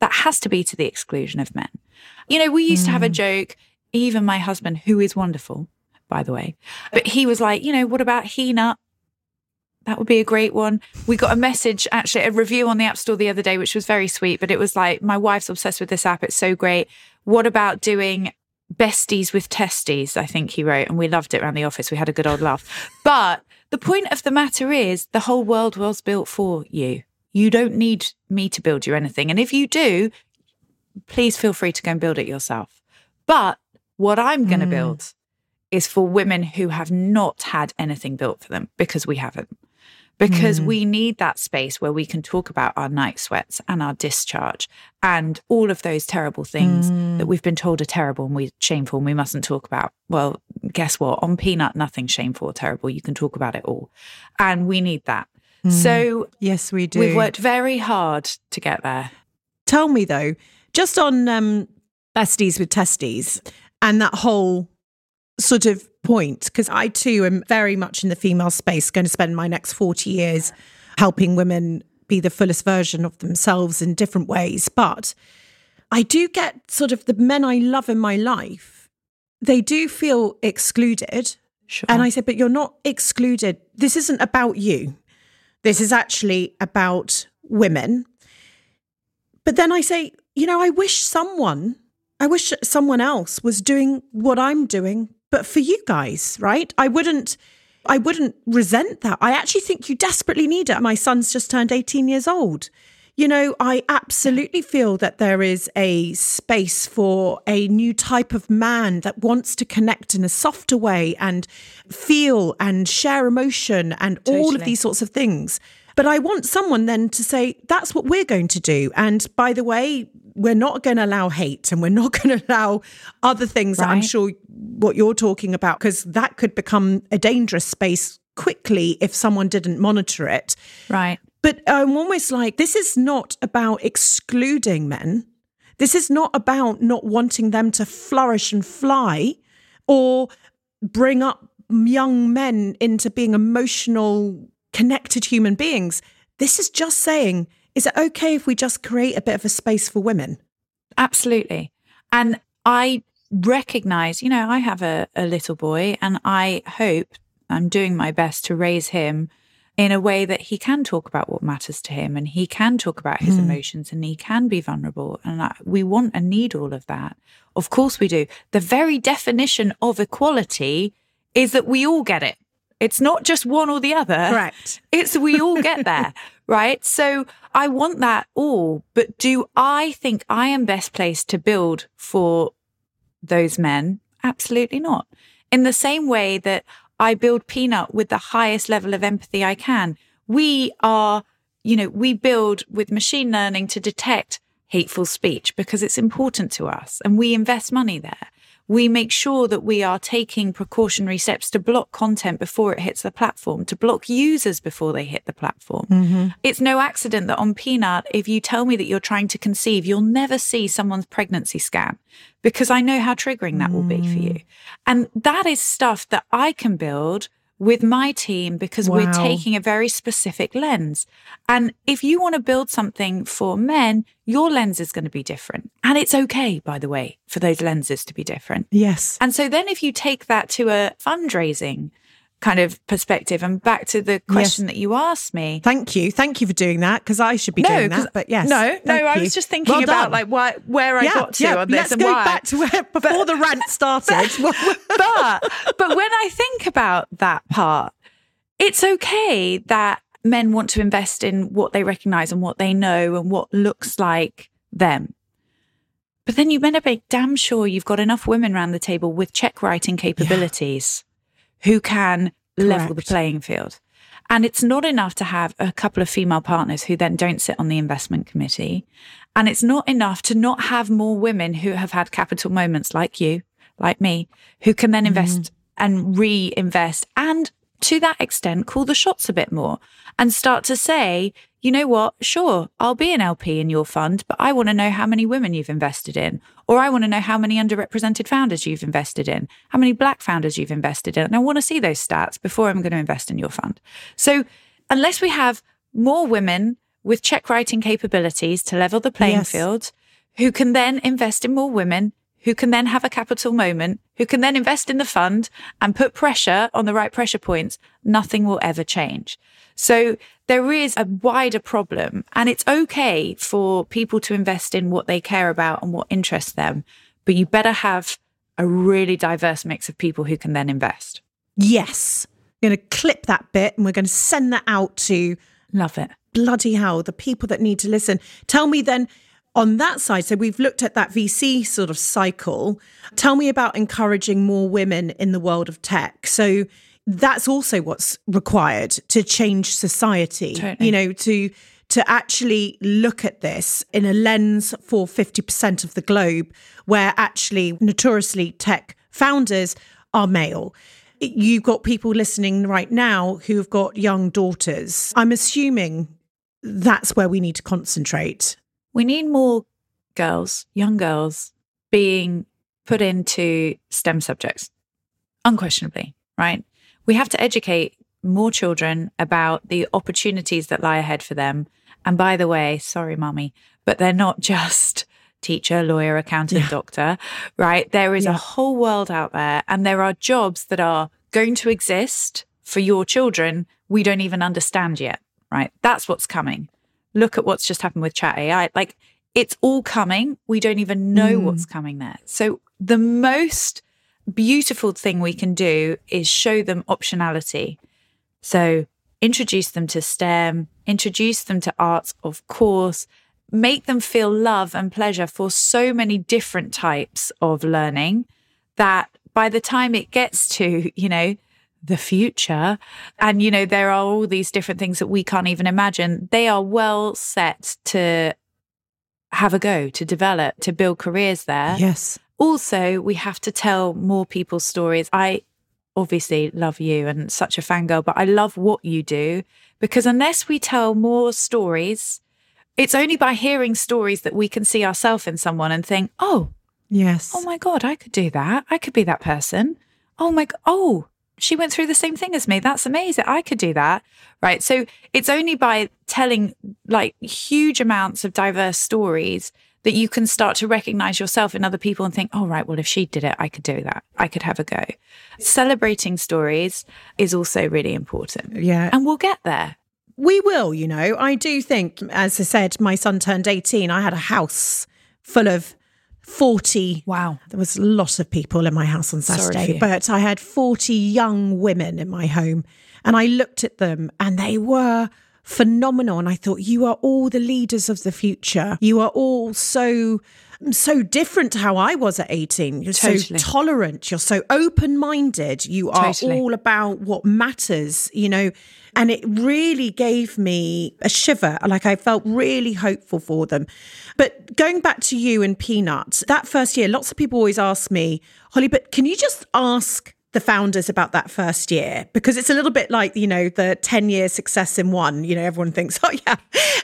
[SPEAKER 3] that has to be to the exclusion of men. You know, we used to have a mm. joke, even my husband, who is wonderful, by the way, but he was like, you know, what about he nut? That would be a great one. We got a message, actually, a review on the App Store the other day, which was very sweet, but it was like, my wife's obsessed with this app. It's so great. What about doing besties with testes? I think he wrote, and we loved it around the office. We had a good old laugh. But the point of the matter is, the whole world was built for you. You don't need me to build you anything. And if you do, please feel free to go and build it yourself. But what I'm going to mm. build is for women who have not had anything built for them because we haven't. Because mm. we need that space where we can talk about our night sweats and our discharge and all of those terrible things that mm. we've been told are terrible and we shameful and we mustn't talk about. Well, guess what? On Peanut, nothing shameful or terrible. You can talk about it all. And we need that. Mm. So
[SPEAKER 1] Yes, we do.
[SPEAKER 3] we've worked very hard to get there.
[SPEAKER 1] Tell me though, just on um, besties with testes and that whole sort of point, because I too am very much in the female space, going to spend my next 40 years helping women be the fullest version of themselves in different ways. But I do get sort of the men I love in my life, they do feel excluded.
[SPEAKER 3] Sure.
[SPEAKER 1] And I said, but you're not excluded. This isn't about you. This is actually about women. But then I say, you know, I wish someone, I wish someone else was doing what I'm doing, but for you guys, right? I wouldn't, I wouldn't resent that. I actually think you desperately need it. My son's just turned 18 years old. You know, I absolutely feel that there is a space for a new type of man that wants to connect in a softer way and feel and share emotion and all of these sorts of things. But I want someone then to say, that's what we're going to do. And by the way, we're not going to allow hate and we're not going to allow other things that I'm sure what you're talking about, because that could become a dangerous space quickly if someone didn't monitor it.
[SPEAKER 3] Right.
[SPEAKER 1] But um, I'm almost like, this is not about excluding men. This is not about not wanting them to flourish and fly or bring up young men into being emotional, connected human beings. This is just saying, is it okay if we just create a bit of a space for women?
[SPEAKER 3] Absolutely. And I recognize, you know, I have a, a little boy and I hope I'm doing my best to raise him in a way that he can talk about what matters to him and he can talk about his hmm. emotions and he can be vulnerable. And I, we want and need all of that. Of course we do. The very definition of equality is that we all get it. It's not just one or the other.
[SPEAKER 1] Correct.
[SPEAKER 3] It's we all get there, right? So I want that all, but do I think I am best placed to build for those men? Absolutely not. In the same way that I build Peanut with the highest level of empathy I can, we are, you know, we build with machine learning to detect hateful speech because it's important to us and we invest money there. We make sure that we are taking precautionary steps to block content before it hits the platform, to block users before they hit the platform. Mm-hmm. It's no accident that on Peanut, if you tell me that you're trying to conceive, you'll never see someone's pregnancy scan because I know how triggering that will be for you. Mm. And that is stuff that I can build with my team because we're taking a very specific lens. And if you want to build something for men, your lens is going to be different. And it's okay, by the way, for those lenses to be different.
[SPEAKER 1] Yes.
[SPEAKER 3] And so then if you take that to a fundraising kind of perspective and back to the question that you asked me.
[SPEAKER 1] Thank you. Thank you for doing that because I should be doing that. But yes.
[SPEAKER 3] No, no,
[SPEAKER 1] thank
[SPEAKER 3] I was just thinking
[SPEAKER 1] Well
[SPEAKER 3] about like why, where I got to on this
[SPEAKER 1] Let's
[SPEAKER 3] and
[SPEAKER 1] go
[SPEAKER 3] why.
[SPEAKER 1] back to where before the rant started.
[SPEAKER 3] but but when I think about that part, it's okay that men want to invest in what they recognize and what they know and what looks like them. But then you better be damn sure you've got enough women around the table with check writing capabilities who can level the playing field. And it's not enough to have a couple of female partners who then don't sit on the investment committee. And it's not enough to not have more women who have had capital moments like you, like me, who can then mm-hmm. invest and reinvest and to that extent call the shots a bit more and start to say, you know what, sure, I'll be an LP in your fund, but I want to know how many women you've invested in, or I want to know how many underrepresented founders you've invested in, how many black founders you've invested in. And I want to see those stats before I'm going to invest in your fund. So unless we have more women with check writing capabilities to level the playing
[SPEAKER 1] Yes.
[SPEAKER 3] field, who can then invest in more women, who can then have a capital moment, who can then invest in the fund and put pressure on the right pressure points, nothing will ever change. So there is a wider problem and it's okay for people to invest in what they care about and what interests them, but you better have a really diverse mix of people who can then invest.
[SPEAKER 1] yes. I'm going to clip that bit and we're going to send that out to
[SPEAKER 3] Love it.
[SPEAKER 1] bloody hell, the people that need to listen. Tell me then on that side, so we've looked at that VC sort of cycle. Tell me about encouraging more women in the world of tech. So that's also what's required to change society.
[SPEAKER 3] Totally.
[SPEAKER 1] You know, to to actually look at this in a lens for 50% of the globe where actually notoriously tech founders are male. You've got people listening right now who've got young daughters. I'm assuming that's where we need to concentrate.
[SPEAKER 3] We need more girls, young girls, being put into STEM subjects, unquestionably, right? We have to educate more children about the opportunities that lie ahead for them. And by the way, sorry, mummy, but they're not just teacher, lawyer, accountant, doctor, right? There is a whole world out there, and there are jobs that are going to exist for your children we don't even understand yet, right? That's what's coming. Look at what's just happened with chat AI. Like it's all coming. We don't even know mm. what's coming there. So the most beautiful thing we can do is show them optionality. So introduce them to STEM, introduce them to arts, of course, make them feel love and pleasure for so many different types of learning that by the time it gets to, you know, the future, and, you know, there are all these different things that we can't even imagine, they are well set to have a go, to develop, to build careers there.
[SPEAKER 1] Yes.
[SPEAKER 3] Also, we have to tell more people's stories. I obviously love you and such a fangirl, but I love what you do because unless we tell more stories, it's only by hearing stories that we can see ourselves in someone and think, oh,
[SPEAKER 1] Yes.
[SPEAKER 3] oh my God, I could do that. I could be that person. Oh my, oh, she went through the same thing as me. That's amazing. I could do that. Right. So it's only by telling like huge amounts of diverse stories that you can start to recognize yourself in other people and think, oh, right, well, if she did it, I could do that. I could have a go. Celebrating stories is also really important.
[SPEAKER 1] yeah.
[SPEAKER 3] And we'll get there.
[SPEAKER 1] We will, you know. I do think, as I said, my son turned 18. I had a house full of 40.
[SPEAKER 3] Wow.
[SPEAKER 1] There was a lot of people in my house on Saturday, but I had 40 young women in my home. And I looked at them and they were phenomenal. And I thought, you are all the leaders of the future. You are all so. So different to how I was at 18. You're so tolerant. You're so open minded. You are
[SPEAKER 3] Totally.
[SPEAKER 1] all about what matters, you know. And it really gave me a shiver. Like I felt really hopeful for them. But going back to you and Peanut, that first year, lots of people always ask me, Holly, but can you just ask the founders about that first year? Because it's a little bit like, you know, the 10 year success in one. You know, everyone thinks, oh, yeah.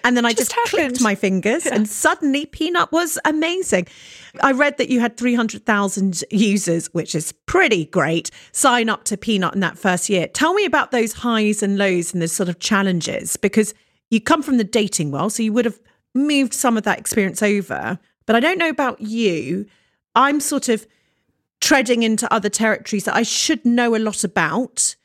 [SPEAKER 1] And then I just,
[SPEAKER 3] Just
[SPEAKER 1] clicked my fingers and suddenly Peanut was amazing. I read that you had 300,000 users, which is pretty great, sign up to Peanut in that first year. Tell me about those highs and lows and the sort of challenges because you come from the dating world, so you would have moved some of that experience over. But I don't know about you. I'm sort of treading into other territories that I should know a lot about.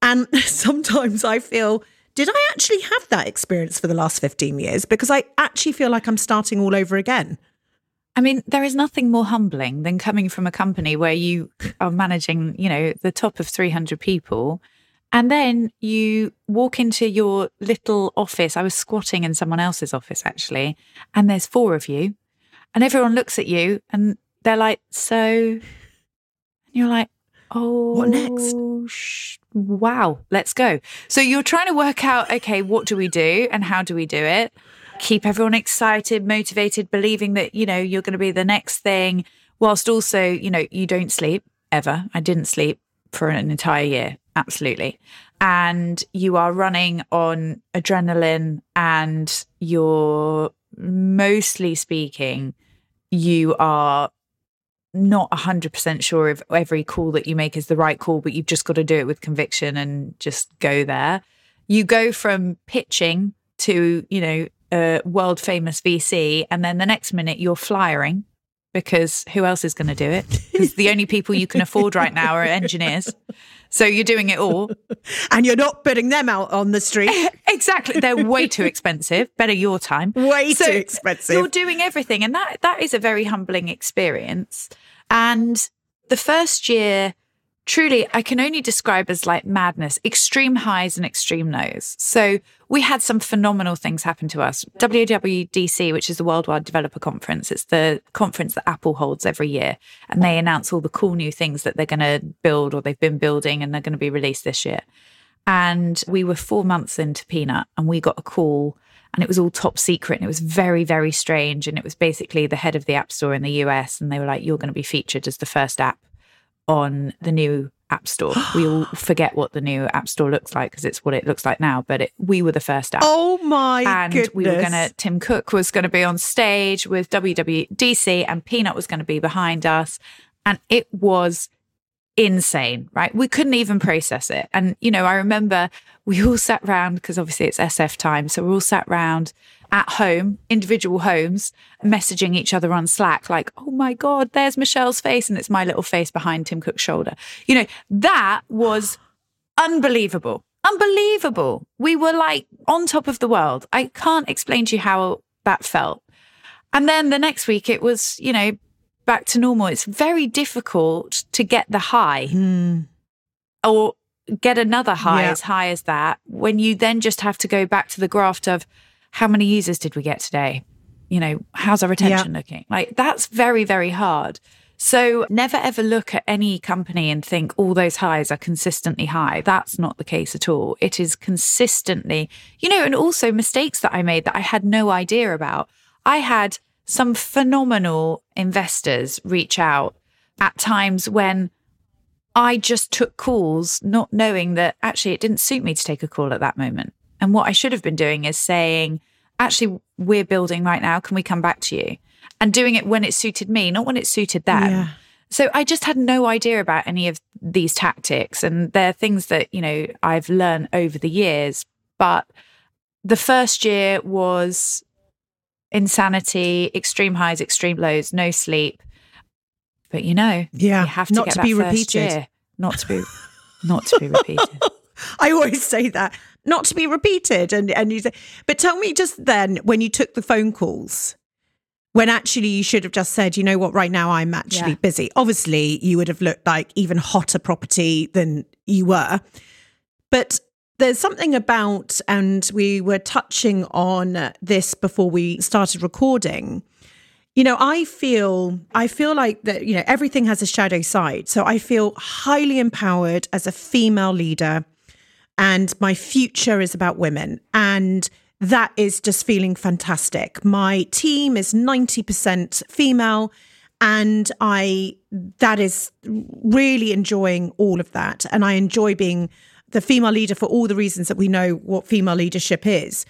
[SPEAKER 1] And sometimes I feel, did I actually have that experience for the last 15 years? Because I actually feel like I'm starting all over again.
[SPEAKER 3] I mean, there is nothing more humbling than coming from a company where you are managing, you know, the top of 300 people. And then you walk into your little office. I was squatting in someone else's office, actually, and there's four of you. And everyone looks at you and they're like, So, you're like, Oh,
[SPEAKER 1] What next?
[SPEAKER 3] Oh, sh- wow, let's go. So you're trying to work out, okay, what do we do and how do we do it? keep everyone excited, motivated, believing that, you know, you're going to be the next thing, whilst also, you know, you don't sleep ever. I didn't sleep for an entire year. Absolutely. And you are running on adrenaline and you're mostly speaking, you are not 100% sure if every call that you make is the right call, but you've just got to do it with conviction and just go there. You go from pitching to, you know, a world famous VC, and then the next minute you're flyering because who else is going to do it? Because the only people you can afford right now are engineers. So you're doing it all.
[SPEAKER 1] And you're not putting them out on the street.
[SPEAKER 3] Exactly. They're way too expensive. Better your time.
[SPEAKER 1] Way
[SPEAKER 3] So
[SPEAKER 1] too expensive.
[SPEAKER 3] You're doing everything. And that that is a very humbling experience. And the first year, truly, I can only describe as like madness, extreme highs and extreme lows. So we had some phenomenal things happen to us. WWDC, which is the Worldwide Developer Conference, it's the conference that Apple holds every year. And they announce all the cool new things that they're going to build or they've been building and they're going to be released this year. And we were four months into Peanut and we got a call and it was all top secret and it was very, very strange. And it was basically the head of the App Store in the US. And they were like, You're going to be featured as the first app on the new App Store. we all forget what the new App Store looks like because it's what it looks like now, but it, we were the first app
[SPEAKER 1] oh my god.
[SPEAKER 3] and
[SPEAKER 1] goodness.
[SPEAKER 3] we were going to tim cook was going to be on stage with wwdc and peanut was going to be behind us and it was insane right we couldn't even process it and you know i remember we all sat round because obviously it's sf time so we're all sat round at home individual homes messaging each other on slack like oh my god there's michelle's face and it's my little face behind tim cook's shoulder you know that was unbelievable. Unbelievable. We were like on top of the world. I can't explain to you how that felt. And then the next week it was, you know, back to normal, it's very difficult to get the high hmm. or get another high
[SPEAKER 1] Yeah.
[SPEAKER 3] as high as that when you then just have to go back to the graft of how many users did we get today? You know, how's our retention looking? Like that's very, very hard. So never ever look at any company and think all those highs are consistently high. That's not the case at all. It is consistently, you know, and also mistakes that I made that I had no idea about. I had some phenomenal investors reach out at times when I just took calls, not knowing that actually it didn't suit me to take a call at that moment. And what I should have been doing is saying, actually, we're building right now. Can we come back to you? And doing it when it suited me, not when it suited them.
[SPEAKER 1] Yeah.
[SPEAKER 3] So I just had no idea about any of these tactics. And they're things that, you know, I've learned over the years. But the first year was insanity, extreme highs, extreme lows, no sleep. But you know,
[SPEAKER 1] Yeah.
[SPEAKER 3] you have to
[SPEAKER 1] Not to be repeated.
[SPEAKER 3] year. Not to be, not to be repeated.
[SPEAKER 1] I always say that, not to be repeated. And and you say, but tell me just then when you took the phone calls, when actually you should have just said, you know what, right now I'm actually
[SPEAKER 3] Yeah.
[SPEAKER 1] busy. Obviously, you would have looked like even hotter property than you were. But there's something about, and we were touching on this before we started recording. You know, I feel I feel like that, you know, everything has a shadow side. So I feel highly empowered as a female leader and my future is about women and that is just feeling fantastic. My team is 90% female and I that is really enjoying all of that and I enjoy being the female leader for all the reasons that we know what female leadership is.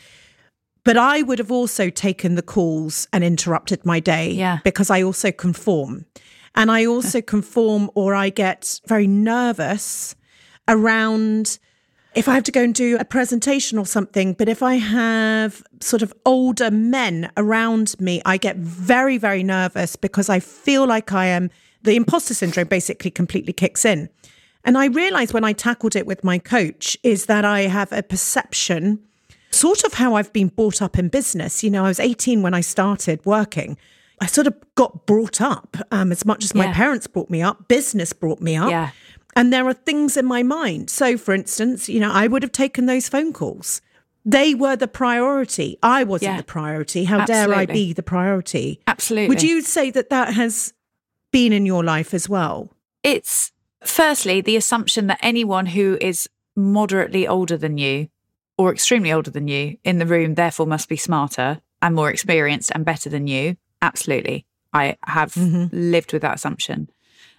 [SPEAKER 1] But I would have also taken the calls and interrupted my day
[SPEAKER 3] Yeah.
[SPEAKER 1] because I also conform. And I also conform or I get very nervous around if I have to go and do a presentation or something, but if I have sort of older men around me, I get very, very nervous because I feel like I am the imposter syndrome basically completely kicks in. And I realized when I tackled it with my coach is that I have a perception, sort of how I've been brought up in business. You know, I was 18 when I started working. I sort of got brought up um, as much as my
[SPEAKER 3] Yeah.
[SPEAKER 1] parents brought me up, business brought me up.
[SPEAKER 3] Yeah.
[SPEAKER 1] And there are things in my mind. So, for instance, you know, I would have taken those phone calls. They were the priority. I wasn't
[SPEAKER 3] Yeah.
[SPEAKER 1] the priority. How dare I be the priority?
[SPEAKER 3] Absolutely.
[SPEAKER 1] Would you say that that has been in your life as well?
[SPEAKER 3] It's firstly the assumption that anyone who is moderately older than you or extremely older than you in the room therefore must be smarter and more experienced and better than you. Absolutely. I have mm-hmm. lived with that assumption.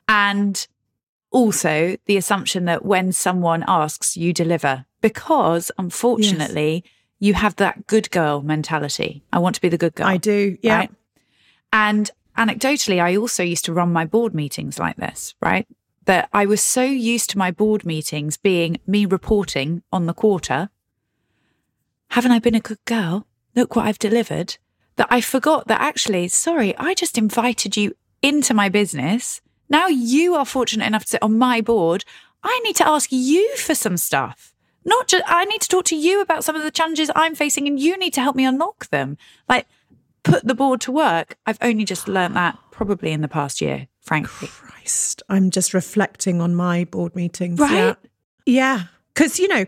[SPEAKER 3] And also the assumption that when someone asks, you deliver, because unfortunately, you have that good girl mentality. I want to be the good girl.
[SPEAKER 1] I do. Yeah.
[SPEAKER 3] Right? And anecdotally, I also used to run my board meetings like this, right? That I was so used to my board meetings being me reporting on the quarter. Haven't I been a good girl? Look what I've delivered. That I forgot that actually, sorry, I just invited you into my business. Now you are fortunate enough to sit on my board. I need to ask you for some stuff. Not just, I need to talk to you about some of the challenges I'm facing and you need to help me unlock them. Like, put the board to work. I've only just learnt that probably in the past year, frankly.
[SPEAKER 1] Christ, I'm just reflecting on my board meetings.
[SPEAKER 3] Right?
[SPEAKER 1] Yeah. Yeah. Because, you know,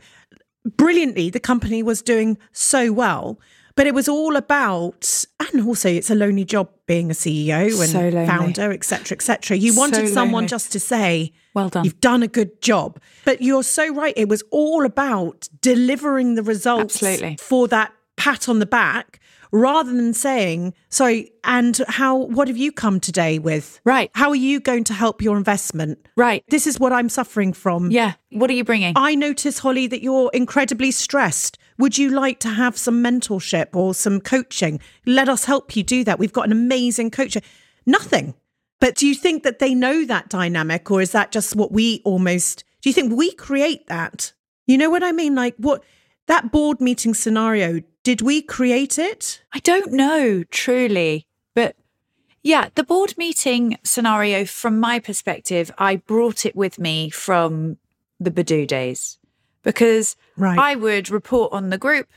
[SPEAKER 1] brilliantly, the company was doing so well, but it was all about, and also it's a lonely job being a CEO and
[SPEAKER 3] So
[SPEAKER 1] founder, et cetera, et cetera. You
[SPEAKER 3] So
[SPEAKER 1] wanted someone just to say,
[SPEAKER 3] Well done.
[SPEAKER 1] You've done a good job. But you're so right. It was all about delivering the results
[SPEAKER 3] Absolutely.
[SPEAKER 1] for that pat on the back rather than saying, sorry, and how, what have you come today with?
[SPEAKER 3] Right.
[SPEAKER 1] How are you going to help your investment?
[SPEAKER 3] Right.
[SPEAKER 1] This is what I'm suffering from.
[SPEAKER 3] Yeah. What are you bringing?
[SPEAKER 1] I notice, Holly, that you're incredibly stressed. Would you like to have some mentorship or some coaching? Let us help you do that. We've got an amazing coach. Nothing. But do you think that they know that dynamic, or is that just what we almost do you think we create that? You know what I mean? Like what that board meeting scenario, did we create it?
[SPEAKER 3] I don't know truly, but yeah, the board meeting scenario from my perspective, I brought it with me from the Badoo days because
[SPEAKER 1] Right.
[SPEAKER 3] I would report on the group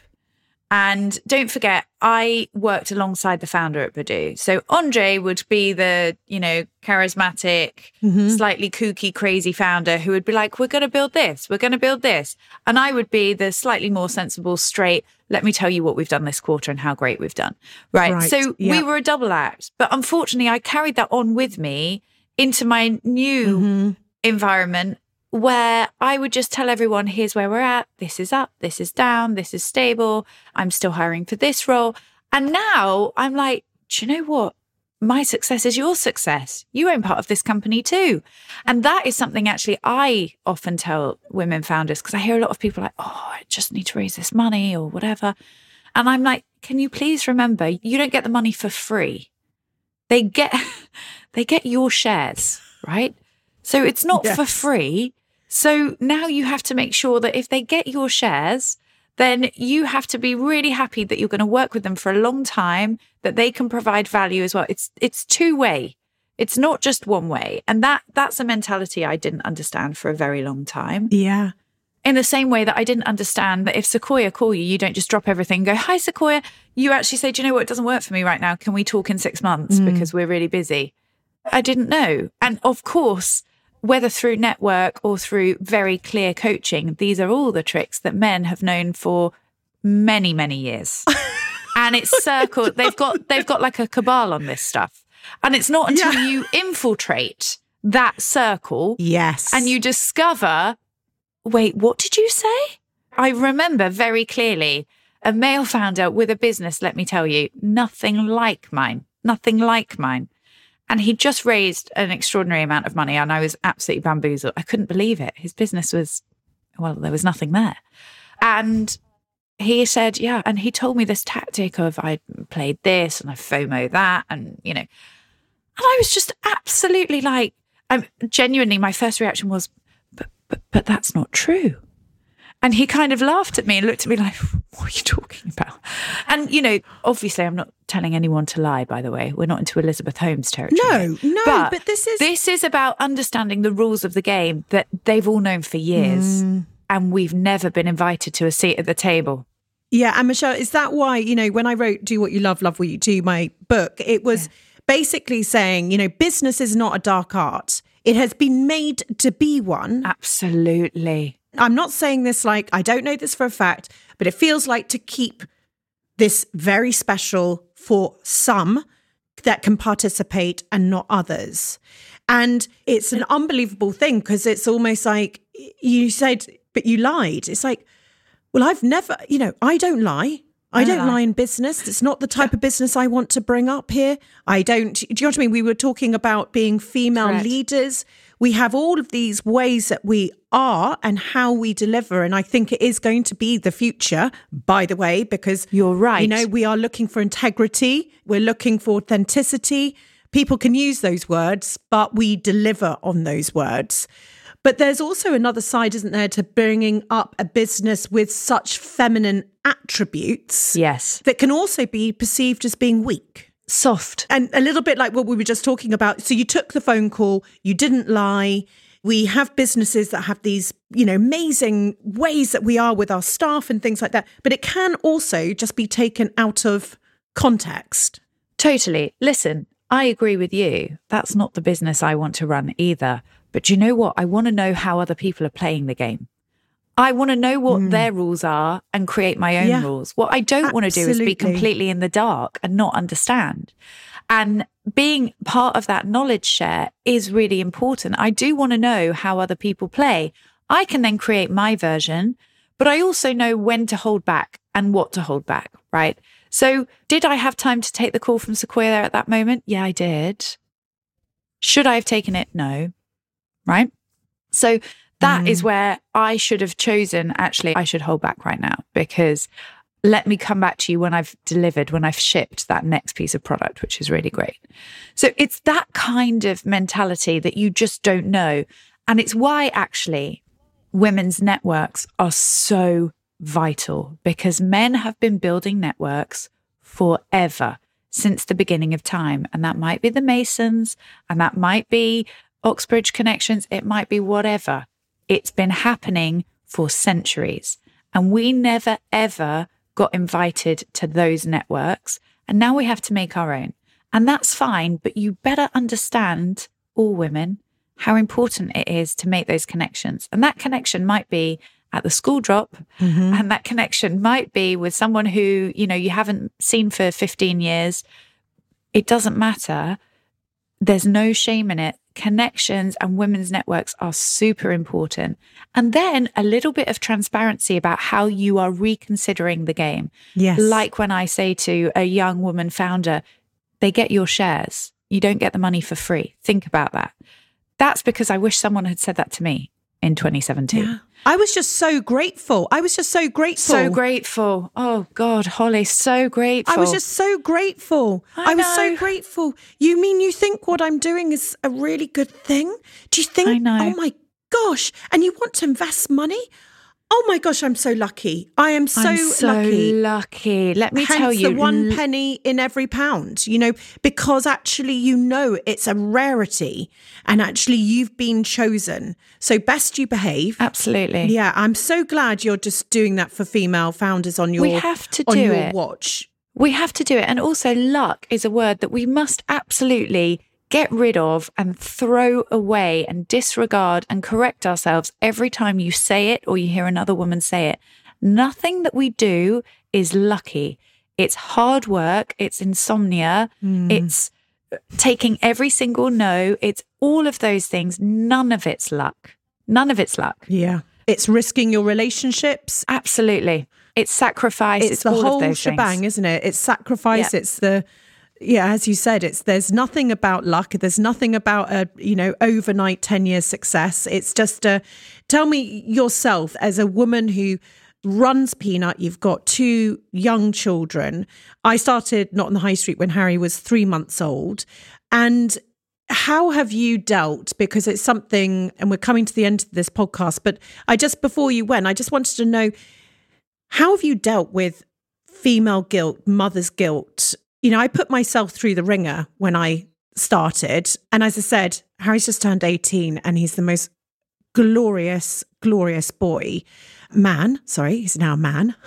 [SPEAKER 3] And don't forget, I worked alongside the founder at Badoo. So Andre would be the, you know, charismatic, mm-hmm. slightly kooky, crazy founder who would be like, we're going to build this, we're going to build this. And I would be the slightly more sensible, straight, let me tell you what we've done this quarter and how great we've done. Right.
[SPEAKER 1] Right,
[SPEAKER 3] So
[SPEAKER 1] yeah.
[SPEAKER 3] we were a double act. But unfortunately, I carried that on with me into my new mm-hmm. environment where I would just tell everyone, here's where we're at. This is up. This is down. This is stable. I'm still hiring for this role. And now I'm like, do you know what? My success is your success. You own part of this company too. And that is something actually I often tell women founders because I hear a lot of people like, oh, I just need to raise this money or whatever. And I'm like, can you please remember you don't get the money for free. They get they get your shares, right? So it's not for free. So now you have to make sure that if they get your shares, then you have to be really happy that you're going to work with them for a long time, that they can provide value as well. It's it's two way. It's not just one way. And that that's a mentality I didn't understand for a very long time.
[SPEAKER 1] Yeah.
[SPEAKER 3] In the same way that I didn't understand that if Sequoia call you, you don't just drop everything and go, Hi Sequoia. You actually say, Do you know what? It doesn't work for me right now. Can we talk in six months mm. because we're really busy? I didn't know. And of course, whether through network or through very clear coaching, these are all the tricks that men have known for many, many years. and it's circled. They've got they've got like a cabal on this stuff. And it's not until
[SPEAKER 1] Yeah.
[SPEAKER 3] you infiltrate that circle
[SPEAKER 1] Yes.
[SPEAKER 3] and you discover, wait, what did you say? I remember very clearly a male founder with a business, let me tell you, nothing like mine, nothing like mine. And he just raised an extraordinary amount of money, and I was absolutely bamboozled. I couldn't believe it. His business was, well, there was nothing there. And he said, yeah. And he told me this tactic of I played this and I FOMO that, and, you know, and I was just absolutely like, I'm genuinely, my first reaction was, but, but, but that's not true. And he kind of laughed at me and looked at me like, what are you talking about? And, you know, obviously, I'm not telling anyone to lie, by the way. We're not into Elizabeth Holmes territory.
[SPEAKER 1] No,
[SPEAKER 3] here.
[SPEAKER 1] no, but this is-
[SPEAKER 3] This is about understanding the rules of the game that they've all known for years.
[SPEAKER 1] Mm.
[SPEAKER 3] And we've never been invited to a seat at the table.
[SPEAKER 1] Yeah, and Michelle, is that why, you know, when I wrote Do What You Love, Love What You Do, my book, it was basically saying, you know, business is not a dark art. It has been made to be one.
[SPEAKER 3] Absolutely.
[SPEAKER 1] I'm not saying this like I don't know this for a fact, but it feels like to keep this very special for some that can participate and not others. And it's an unbelievable thing because it's almost like you said, but you lied. It's like, well, I've never, you know, I don't lie. I don't lie in business. It's not the type of business I want to bring up here. I don't, do you know what I mean? We were talking about being female
[SPEAKER 3] Correct.
[SPEAKER 1] leaders. We have all of these ways that we are and how we deliver. And I think it is going to be the future, by the way, because
[SPEAKER 3] You're right.
[SPEAKER 1] You know, we are looking for integrity, we're looking for authenticity. People can use those words, but we deliver on those words. But there's also another side, isn't there, to bringing up a business with such feminine attributes
[SPEAKER 3] Yes.
[SPEAKER 1] that can also be perceived as being weak.
[SPEAKER 3] Soft.
[SPEAKER 1] And a little bit like what we were just talking about. So you took the phone call, you didn't lie. We have businesses that have these, you know, amazing ways that we are with our staff and things like that. But it can also just be taken out of context.
[SPEAKER 3] Totally. Listen, I agree with you. That's not the business I want to run either. But you know what? I want to know how other people are playing the game. I want to know what hmm. their rules are and create my own.
[SPEAKER 1] Yeah.
[SPEAKER 3] rules. What I don't want to do is be completely in the dark and not understand. And being part of that knowledge share is really important. I do want to know how other people play. I can then create my version, but I also know when to hold back and what to hold back, right? So, did I have time to take the call from Sequoia there at that moment? Yeah, I did. Should I have taken it? No. Right. So, that is mm. where I should have chosen actually, I should hold back right now because let me come back to you when I've delivered, when I've shipped that next piece of product, which is really great. So, it's that kind of mentality that you just don't know. And it's why actually women's networks are so vital because men have been building networks forever since the beginning of time. And that might be the Masons and that might be Oxbridge connections. It might be whatever. It's been happening for centuries. And we never ever got invited to those networks. And now we have to make our own. And that's fine, but you better understand, all women, how important it is to make those connections. And that connection might be at the school drop mm-hmm. and that connection might be with someone who, you know, you haven't seen for 15 years. It doesn't matter. There's no shame in it. Connections and women's networks are super important. And then a little bit of transparency about how you are reconsidering the game.
[SPEAKER 1] Yes.
[SPEAKER 3] Like when I say to a young woman founder, they get your shares. You don't get the money for free. Think about that. That's because I wish someone had said that to me in 2017.
[SPEAKER 1] Yeah. I was just so grateful. I was just so grateful.
[SPEAKER 3] So grateful. Oh God, Holly, so grateful.
[SPEAKER 1] I was just so grateful.
[SPEAKER 3] I
[SPEAKER 1] I, was so grateful. You mean you think what I'm doing is a really good thing? Do you think?
[SPEAKER 3] I know.
[SPEAKER 1] Oh my gosh! And you want to invest money? Oh my gosh! I'm so lucky. I am so,
[SPEAKER 3] so
[SPEAKER 1] lucky.
[SPEAKER 3] lucky. Let me
[SPEAKER 1] Hence
[SPEAKER 3] tell you,
[SPEAKER 1] the one penny in every pound, you know, because actually you know it's a rarity and actually you've been chosen. So best you behave.
[SPEAKER 3] absolutely.
[SPEAKER 1] Yeah, I'm so glad you're just doing that for female founders on your
[SPEAKER 3] We have to do it.
[SPEAKER 1] watch.
[SPEAKER 3] We have to do it. And also, luck is a word that we must absolutely get rid of and throw away and disregard and correct ourselves every time you say it or you hear another woman say it. Nothing that we do is lucky. It's hard work, it's insomnia, hmm. it's taking every single no, it's all of those things. None of it's luck. None of it's luck.
[SPEAKER 1] Yeah. It's risking your relationships.
[SPEAKER 3] Absolutely. It's sacrifice.
[SPEAKER 1] It's,
[SPEAKER 3] It's,
[SPEAKER 1] the
[SPEAKER 3] all
[SPEAKER 1] whole
[SPEAKER 3] of those
[SPEAKER 1] shebang,
[SPEAKER 3] things.
[SPEAKER 1] isn't it? It's sacrifice.
[SPEAKER 3] Yeah.
[SPEAKER 1] It's the yeah, as you said, it's there's nothing about luck. There's nothing about a you know overnight ten years success. It's just a tell me yourself as a woman who runs Peanut. You've got two young children. I started not on the high street when Harry was three months old, and how have you dealt because it's something and we're coming to the end of this podcast but i just before you went i just wanted to know how have you dealt with female guilt mother's guilt you know i put myself through the ringer when i started and as i said harry's just turned 18 and he's the most glorious glorious boy man sorry he's now a man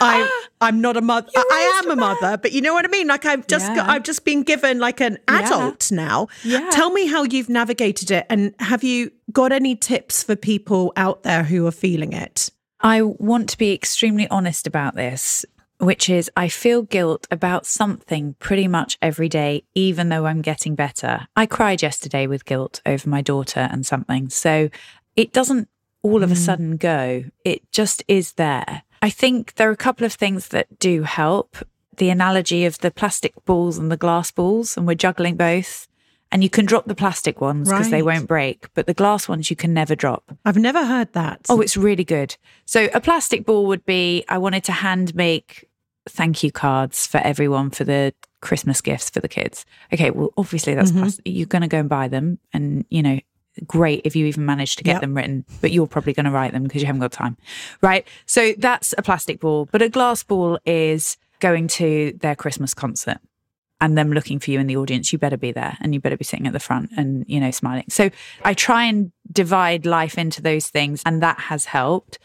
[SPEAKER 1] I I'm not a mother. I, I am
[SPEAKER 3] a
[SPEAKER 1] mother, but you know what I mean. Like I've just got, I've just been given like an adult now.
[SPEAKER 3] Yeah.
[SPEAKER 1] Tell me how you've navigated it, and have you got any tips for people out there who are feeling it?
[SPEAKER 3] I want to be extremely honest about this, which is I feel guilt about something pretty much every day, even though I'm getting better. I cried yesterday with guilt over my daughter and something. So it doesn't all of a mm. sudden go, it just is there. I think there are a couple of things that do help. The analogy of the plastic balls and the glass balls, and we're juggling both. And you can drop the plastic ones because they won't break, but the glass ones you can never drop.
[SPEAKER 1] I've never heard that.
[SPEAKER 3] Oh, it's really good. So a plastic ball would be I wanted to hand make thank you cards for everyone for the Christmas gifts for the kids. Okay, well obviously that's mm-hmm. plastic. you're going to go and buy them and you know great if you even manage to get
[SPEAKER 1] Yep.
[SPEAKER 3] them written, but you're probably going to write them because you haven't got time. Right? So that's a plastic ball, but a glass ball is going to their Christmas concert and them looking for you in the audience, you better be there and you better be sitting at the front and, you know, smiling. So I try and divide life into those things, and that has helped.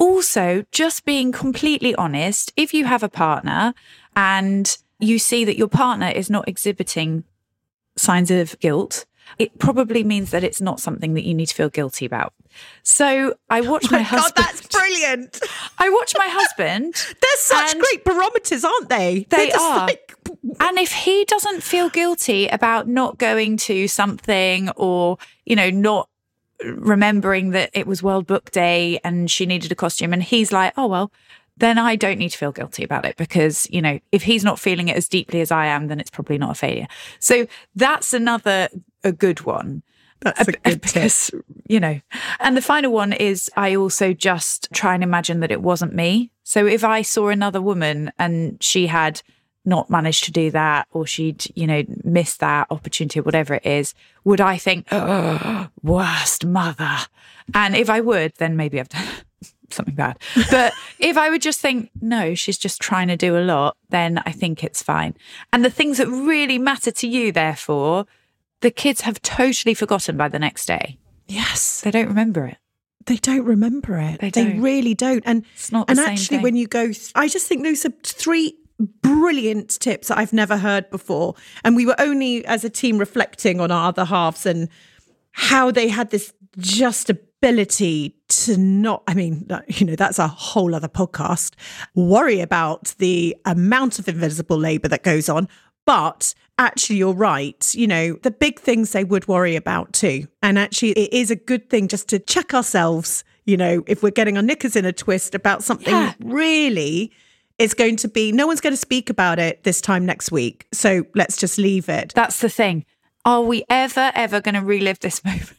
[SPEAKER 3] Also, just being completely honest, if you have a partner and you see that your partner is not exhibiting signs of guilt, it probably means that it's not something that you need to feel guilty about. So I oh watch
[SPEAKER 1] my
[SPEAKER 3] my,
[SPEAKER 1] God, that's brilliant.
[SPEAKER 3] I watch my husband.
[SPEAKER 1] They're such great barometers, aren't they?
[SPEAKER 3] They
[SPEAKER 1] just
[SPEAKER 3] are.
[SPEAKER 1] like-
[SPEAKER 3] And if he doesn't feel guilty about not going to something or, you know, not remembering that it was World Book Day and she needed a costume, and he's like, oh, well, then I don't need to feel guilty about it because, you know, if he's not feeling it as deeply as I am, then it's probably not a failure. So that's another, a good one.
[SPEAKER 1] That's a good tip.
[SPEAKER 3] because, you know, and the final one is I also just try and imagine that it wasn't me. So if I saw another woman and she had not managed to do that or she'd, you know, missed that opportunity, whatever it is, would I think, oh, worst mother? And if I would, then maybe I've done something bad. But if I would just think, no, she's just trying to do a lot, then I think it's fine. And the things that really matter to you, therefore, the kids have totally forgotten by the next day.
[SPEAKER 1] yes.
[SPEAKER 3] They don't remember it.
[SPEAKER 1] they don't remember it.
[SPEAKER 3] They don't.
[SPEAKER 1] really don't. And
[SPEAKER 3] It's not the
[SPEAKER 1] and actually,
[SPEAKER 3] thing.
[SPEAKER 1] when you go, th- I just think those are three brilliant tips that I've never heard before. And we were only as a team reflecting on our other halves and how they had this just ability to not, I mean, you know, that's a whole other podcast, worry about the amount of invisible labor that goes on. But actually, you're right. You know, the big things they would worry about too. And actually, it is a good thing just to check ourselves, you know, if we're getting our knickers in a twist about something
[SPEAKER 3] Yeah.
[SPEAKER 1] really is going to be, no one's going to speak about it this time next week. So let's just leave it.
[SPEAKER 3] That's the thing. Are we ever, ever going to relive this moment?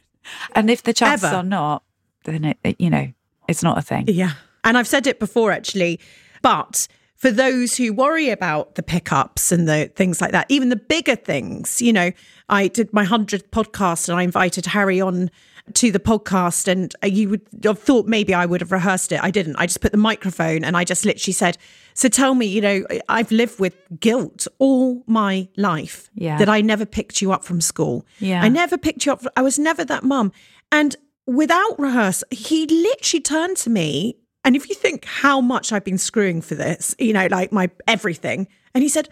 [SPEAKER 3] And if the chances
[SPEAKER 1] Ever.
[SPEAKER 3] are not, then it, it, you know, it's not a thing.
[SPEAKER 1] Yeah. And I've said it before, actually. But for those who worry about the pickups and the things like that, even the bigger things, you know, I did my 100th podcast and I invited Harry on to the podcast. And uh, you would have thought maybe I would have rehearsed it. I didn't. I just put the microphone and I just literally said, So tell me, you know, I've lived with guilt all my life
[SPEAKER 3] Yeah.
[SPEAKER 1] that I never picked you up from school.
[SPEAKER 3] Yeah.
[SPEAKER 1] I never picked you up. I was never that mum. And without rehearse, he literally turned to me. And if you think how much I've been screwing for this, you know, like my everything, and he said,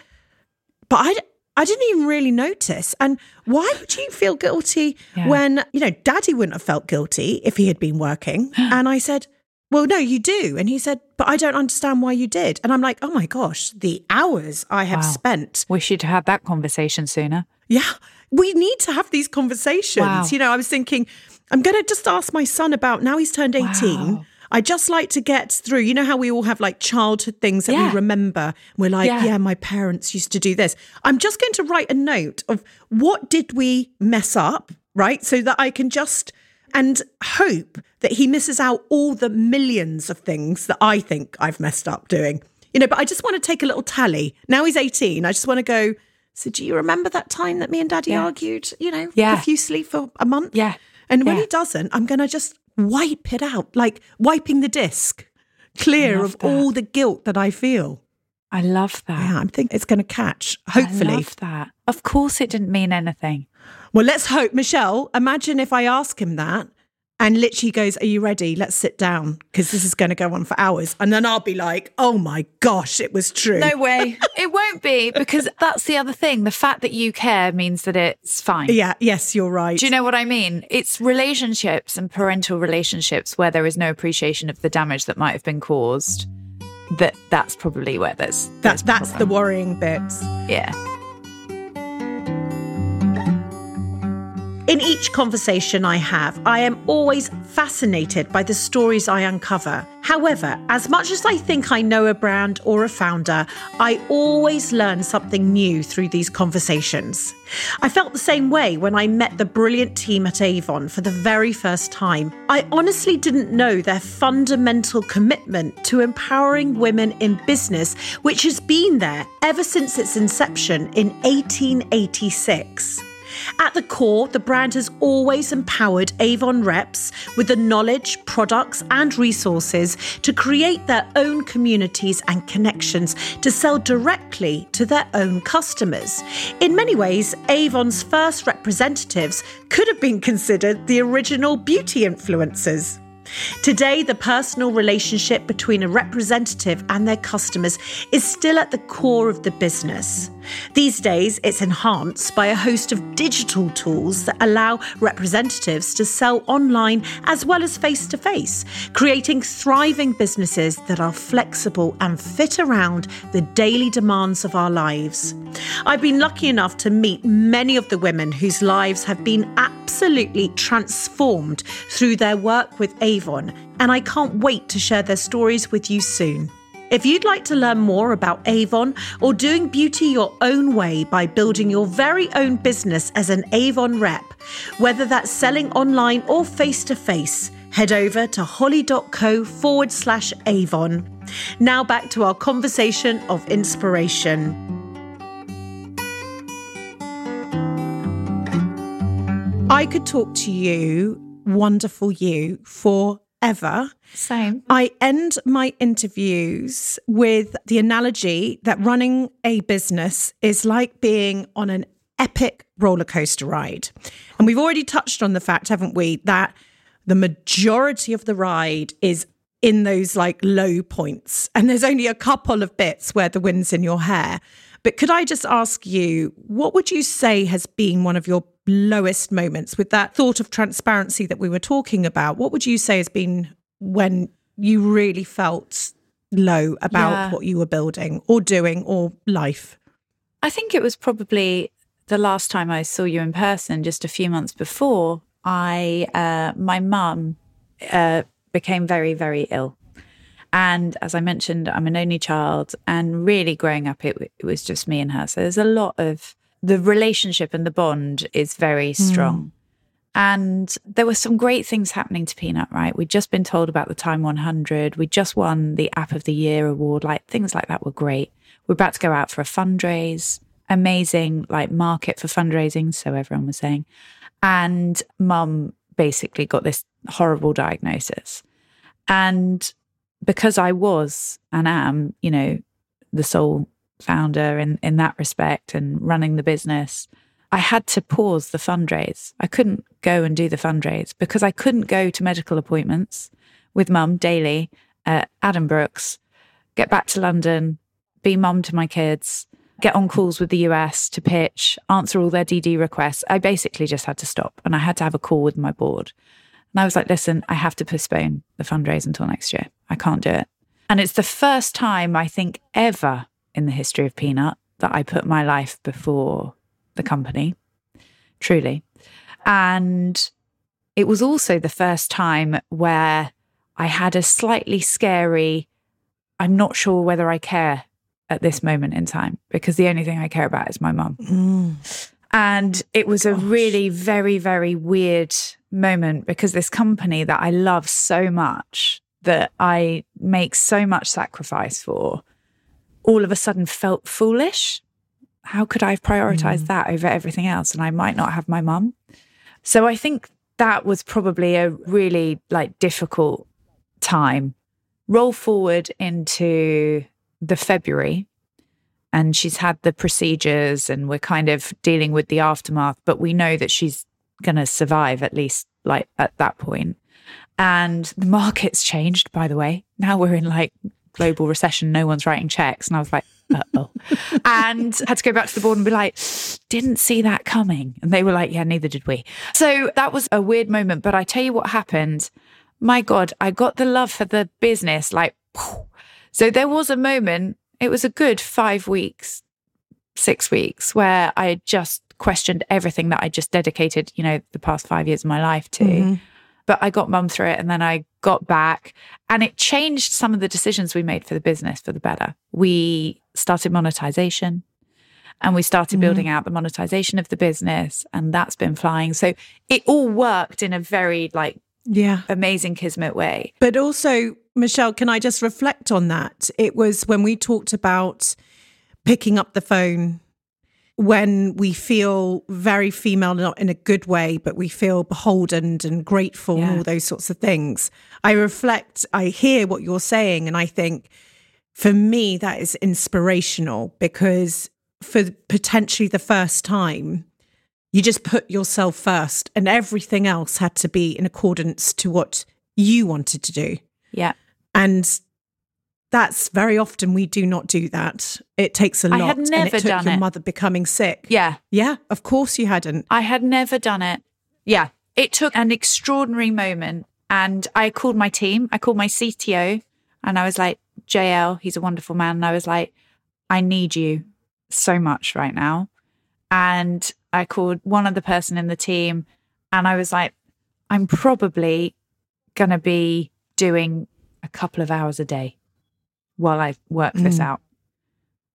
[SPEAKER 1] but I, I didn't even really notice. And why would you feel guilty
[SPEAKER 3] Yeah.
[SPEAKER 1] when, you know, daddy wouldn't have felt guilty if he had been working? and I said, well, no, you do. And he said, but I don't understand why you did. And I'm like, oh my gosh, the hours I have
[SPEAKER 3] Wow.
[SPEAKER 1] spent
[SPEAKER 3] should have had that conversation sooner.
[SPEAKER 1] yeah, we need to have these conversations.
[SPEAKER 3] Wow.
[SPEAKER 1] You know, I was thinking, I'm going to just ask my son about now he's turned 18.
[SPEAKER 3] Wow.
[SPEAKER 1] I just like to get through. You know how we all have like childhood things that
[SPEAKER 3] Yeah.
[SPEAKER 1] we remember. We're like,
[SPEAKER 3] Yeah.
[SPEAKER 1] yeah. my parents used to do this. I'm just going to write a note of what did we mess up, right? So that I can just and hope that he misses out all the millions of things that I think I've messed up doing. You know, but I just want to take a little tally. Now he's 18. I just want to go, so do you remember that time that me and daddy
[SPEAKER 3] Yeah.
[SPEAKER 1] argued, you know,
[SPEAKER 3] Yeah.
[SPEAKER 1] profusely for a month?
[SPEAKER 3] Yeah.
[SPEAKER 1] And when
[SPEAKER 3] Yeah.
[SPEAKER 1] he doesn't, I'm going to just wipe it out, like wiping the disc clear of
[SPEAKER 3] that.
[SPEAKER 1] all the guilt that I feel.
[SPEAKER 3] I love that.
[SPEAKER 1] Yeah, I'm thinking it's going to catch,
[SPEAKER 3] I
[SPEAKER 1] hopefully.
[SPEAKER 3] love that. Of course, it didn't mean anything.
[SPEAKER 1] Well, let's hope. Michelle, imagine if I ask him that and literally goes, Are you ready? Let's sit down because this is going to go on for hours. And then I'll be like, Oh my gosh, it was true.
[SPEAKER 3] No way. it won't be because that's the other thing. The fact that you care means that it's fine.
[SPEAKER 1] Yeah, yes, you're right.
[SPEAKER 3] Do you know what I mean? It's relationships and parental relationships where there is no appreciation of the damage that might have been caused. That that's probably where there's,
[SPEAKER 1] that,
[SPEAKER 3] there's
[SPEAKER 1] that's the worrying bit.
[SPEAKER 3] yeah.
[SPEAKER 1] In each conversation I have, I am always fascinated by the stories I uncover. However, as much as I think I know a brand or a founder, I always learn something new through these conversations. I felt the same way when I met the brilliant team at Avon for the very first time. I honestly didn't know their fundamental commitment to empowering women in business, which has been there ever since its inception in 1886. At the core, the brand has always empowered Avon reps with the knowledge, products, and resources to create their own communities and connections to sell directly to their own customers. In many ways, Avon's first representatives could have been considered the original beauty influencers. Today, the personal relationship between a representative and their customers is still at the core of the business. These days, it's enhanced by a host of digital tools that allow representatives to sell online as well as face to face, creating thriving businesses that are flexible and fit around the daily demands of our lives. I've been lucky enough to meet many of the women whose lives have been absolutely transformed through their work with Avon, and I can't wait to share their stories with you soon. If you'd like to learn more about Avon or doing beauty your own way by building your very own business as an Avon rep, whether that's selling online or face to face, head over to holly.co forward slash Avon. Now back to our conversation of inspiration. I could talk to you, wonderful you, forever.
[SPEAKER 3] Same.
[SPEAKER 1] I end my interviews with the analogy that running a business is like being on an epic roller coaster ride. And we've already touched on the fact, haven't we, that the majority of the ride is in those like low points. And there's only a couple of bits where the wind's in your hair. But could I just ask you, what would you say has been one of your lowest moments with that thought of transparency that we were talking about? What would you say has been when you really felt low about
[SPEAKER 3] Yeah.
[SPEAKER 1] what you were building or doing or life?
[SPEAKER 3] I think it was probably the last time I saw you in person, just a few months before. I, uh, my mum, uh, became very, very ill, and as I mentioned, I'm an only child, and really growing up, it, it was just me and her. So there's a lot of the relationship and the bond is very hmm. strong. And there were some great things happening to Peanut, right? We'd just been told about the Time 100. We just won the App of the Year award. Like things like that were great. We're about to go out for a fundraise, amazing like market for fundraising. So everyone was saying. And mum basically got this horrible diagnosis. And because I was and am, you know, the sole founder in, in that respect and running the business, I had to pause the fundraise. I couldn't go and do the fundraise because I couldn't go to medical appointments with mum daily at Addenbrooke's, get back to London, be mum to my kids, get on calls with the US to pitch, answer all their DD requests. I basically just had to stop and I had to have a call with my board. And I was like, listen, I have to postpone the fundraise until next year. I can't do it. And it's the first time I think ever in the history of Peanut that I put my life before the company, truly. And it was also the first time where I had a slightly scary, I'm not sure whether I care at this moment in time because the only thing I care about is my mum. Mm. And it was a really very, very weird moment because this company that I love so much, that I make so much sacrifice for, all of a sudden felt foolish. How could I have prioritized mm. that over everything else? And I might not have my mum. So I think that was probably a really like difficult time. Roll forward into the February and she's had the procedures and we're kind of dealing with the aftermath but we know that she's going to survive at least like at that point and the market's changed by the way. Now we're in like global recession no one's writing checks. And i was like uh-oh. And had to go back to the board and be like didn't see that coming. And they were like yeah neither did we. So that was a weird moment. But i tell you what happened. My god i got the love for the business like so there was a moment it was a good five weeks, six weeks where I just questioned everything that I just dedicated, you know, the past five years of my life to. Mm-hmm. But I got mum through it and then I got back and it changed some of the decisions we made for the business for the better. We started monetization and we started mm-hmm. building out the monetization of the business and that's been flying. So it all worked in a very like
[SPEAKER 1] Yeah.
[SPEAKER 3] amazing kismet way.
[SPEAKER 1] But also, Michelle, can I just reflect on that? It was when we talked about picking up the phone when we feel very female, not in a good way, but we feel beholden and grateful and all those sorts of things. I reflect, I hear what you're saying, and I think for me, that is inspirational because for potentially the first time, you just put yourself first, and everything else had to be in accordance to what you wanted to do.
[SPEAKER 3] Yeah.
[SPEAKER 1] And that's very often we do not do that. It takes a lot.
[SPEAKER 3] I
[SPEAKER 1] had
[SPEAKER 3] never
[SPEAKER 1] it took
[SPEAKER 3] done
[SPEAKER 1] your
[SPEAKER 3] it.
[SPEAKER 1] mother becoming sick.
[SPEAKER 3] Yeah.
[SPEAKER 1] Yeah, of course you hadn't.
[SPEAKER 3] I had never done it. Yeah. It took an extraordinary moment. And I called my team, I called my CTO, and I was like, JL, he's a wonderful man. And I was like, I need you so much right now. And I called one other person in the team, and I was like, I'm probably going to be doing a couple of hours a day while I work this
[SPEAKER 1] Mm.
[SPEAKER 3] out.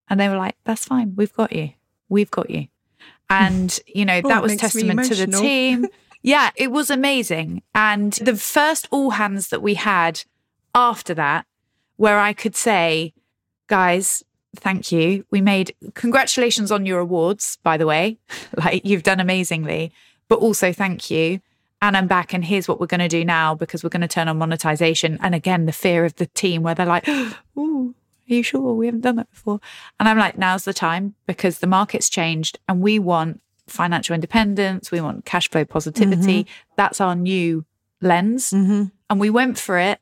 [SPEAKER 3] And they were like, that's fine. We've got you. We've got you. And, you know,
[SPEAKER 1] Oh,
[SPEAKER 3] that was testament to the team. yeah, it was amazing. And the first all hands that we had after that, where I could say, guys, thank you. We made congratulations on your awards, by the way. like you've done amazingly, but also thank you. And I'm back, and here's what we're going to do now because we're going to turn on monetization. And again, the fear of the team where they're like, "Ooh, are you sure we haven't done that before?" And I'm like, "Now's the time because the market's changed, and we want financial independence. We want cash flow positivity. That's our new lens. And we went for it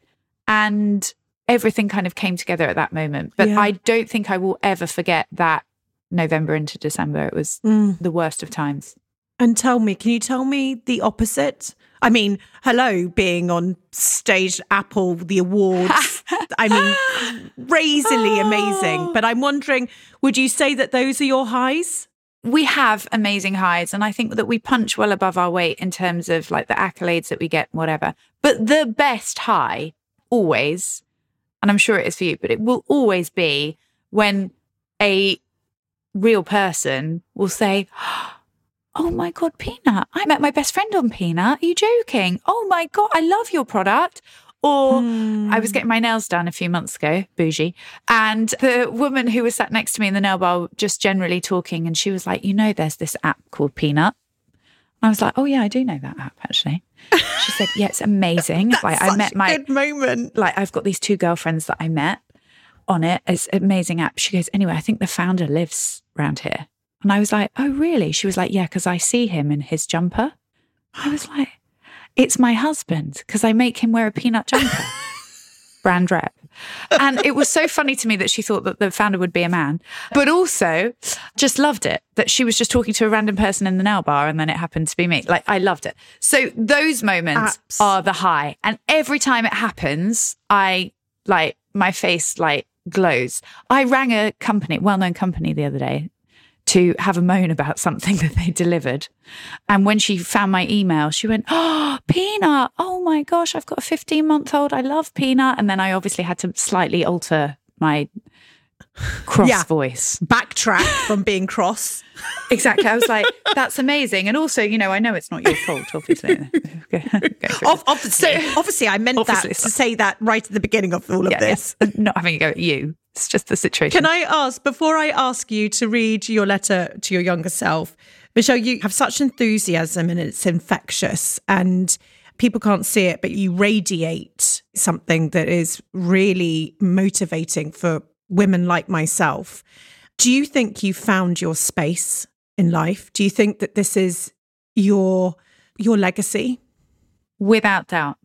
[SPEAKER 3] and everything kind of came together at that moment. But
[SPEAKER 1] Yeah.
[SPEAKER 3] I don't think I will ever forget that November into December. It was
[SPEAKER 1] Mm.
[SPEAKER 3] the worst of times.
[SPEAKER 1] And tell me, can you tell me the opposite? I mean, hello, being on stage Apple, the awards. I mean, crazily oh. amazing. But I'm wondering, would you say that those are your highs?
[SPEAKER 3] we have amazing highs and i think that we punch well above our weight in terms of like the accolades that we get whatever but the best high always and i'm sure it is for you but it will always be when a real person will say oh Oh my god peanut i met my best friend on peanut are you joking oh my god i love your product or I was hmm. getting my nails done a few months ago, bougie. And the woman who was sat next to me in the nail bar just generally talking, and she was like, You know, there's this app called Peanut. I was like, Oh, yeah, I do know that app actually. She said, Yeah, it's amazing. like, I met my
[SPEAKER 1] good moment.
[SPEAKER 3] Like, I've got these two girlfriends that I met on it. It's an amazing app. She goes, Anyway, I think the founder lives around here. And I was like, Oh, really? She was like, Yeah, because I see him in his jumper. I was like, it's my husband because I make him wear a peanut jumper. Brand rep. And it was so funny to me that she thought that the founder would be a man, but also just loved it that she was just talking to a random person in the nail bar and then it happened to be me. Like, I loved it. So, those moments
[SPEAKER 1] Apps.
[SPEAKER 3] are the high. And every time it happens, I like my face like glows. I rang a company, well known company the other day to have a moan about something that they delivered. And when she found my email, she went, Oh, Peanut. Oh my gosh, I've got a 15 month old. I love Peanut. And then I obviously had to slightly alter my cross
[SPEAKER 1] Yeah.
[SPEAKER 3] voice.
[SPEAKER 1] Backtrack from being cross.
[SPEAKER 3] Exactly. I was like, That's amazing. And also, you know, I know it's not your fault, obviously. For
[SPEAKER 1] obviously, obviously, I meant
[SPEAKER 3] Obviously,
[SPEAKER 1] that to say that right at the beginning of all of
[SPEAKER 3] Yeah,
[SPEAKER 1] this.
[SPEAKER 3] yeah. Not having a go at you. It's just the situation.
[SPEAKER 1] Can I ask, before I ask you to read your letter to your younger self, Michelle, you have such enthusiasm and it's infectious and people can't see it, but you radiate something that is really motivating for women like myself. Do you think you found your space in life? Do you think that this is your your legacy?
[SPEAKER 3] Without doubt.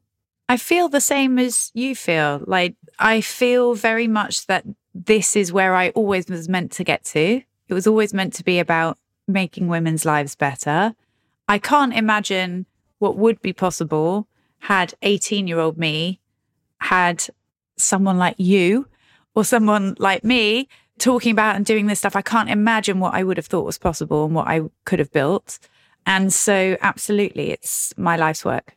[SPEAKER 3] I feel the same as you feel. Like, I feel very much that this is where I always was meant to get to. It was always meant to be about making women's lives better. I can't imagine what would be possible had 18 year old me had someone like you or someone like me talking about and doing this stuff. I can't imagine what I would have thought was possible and what I could have built. And so, absolutely, it's my life's work.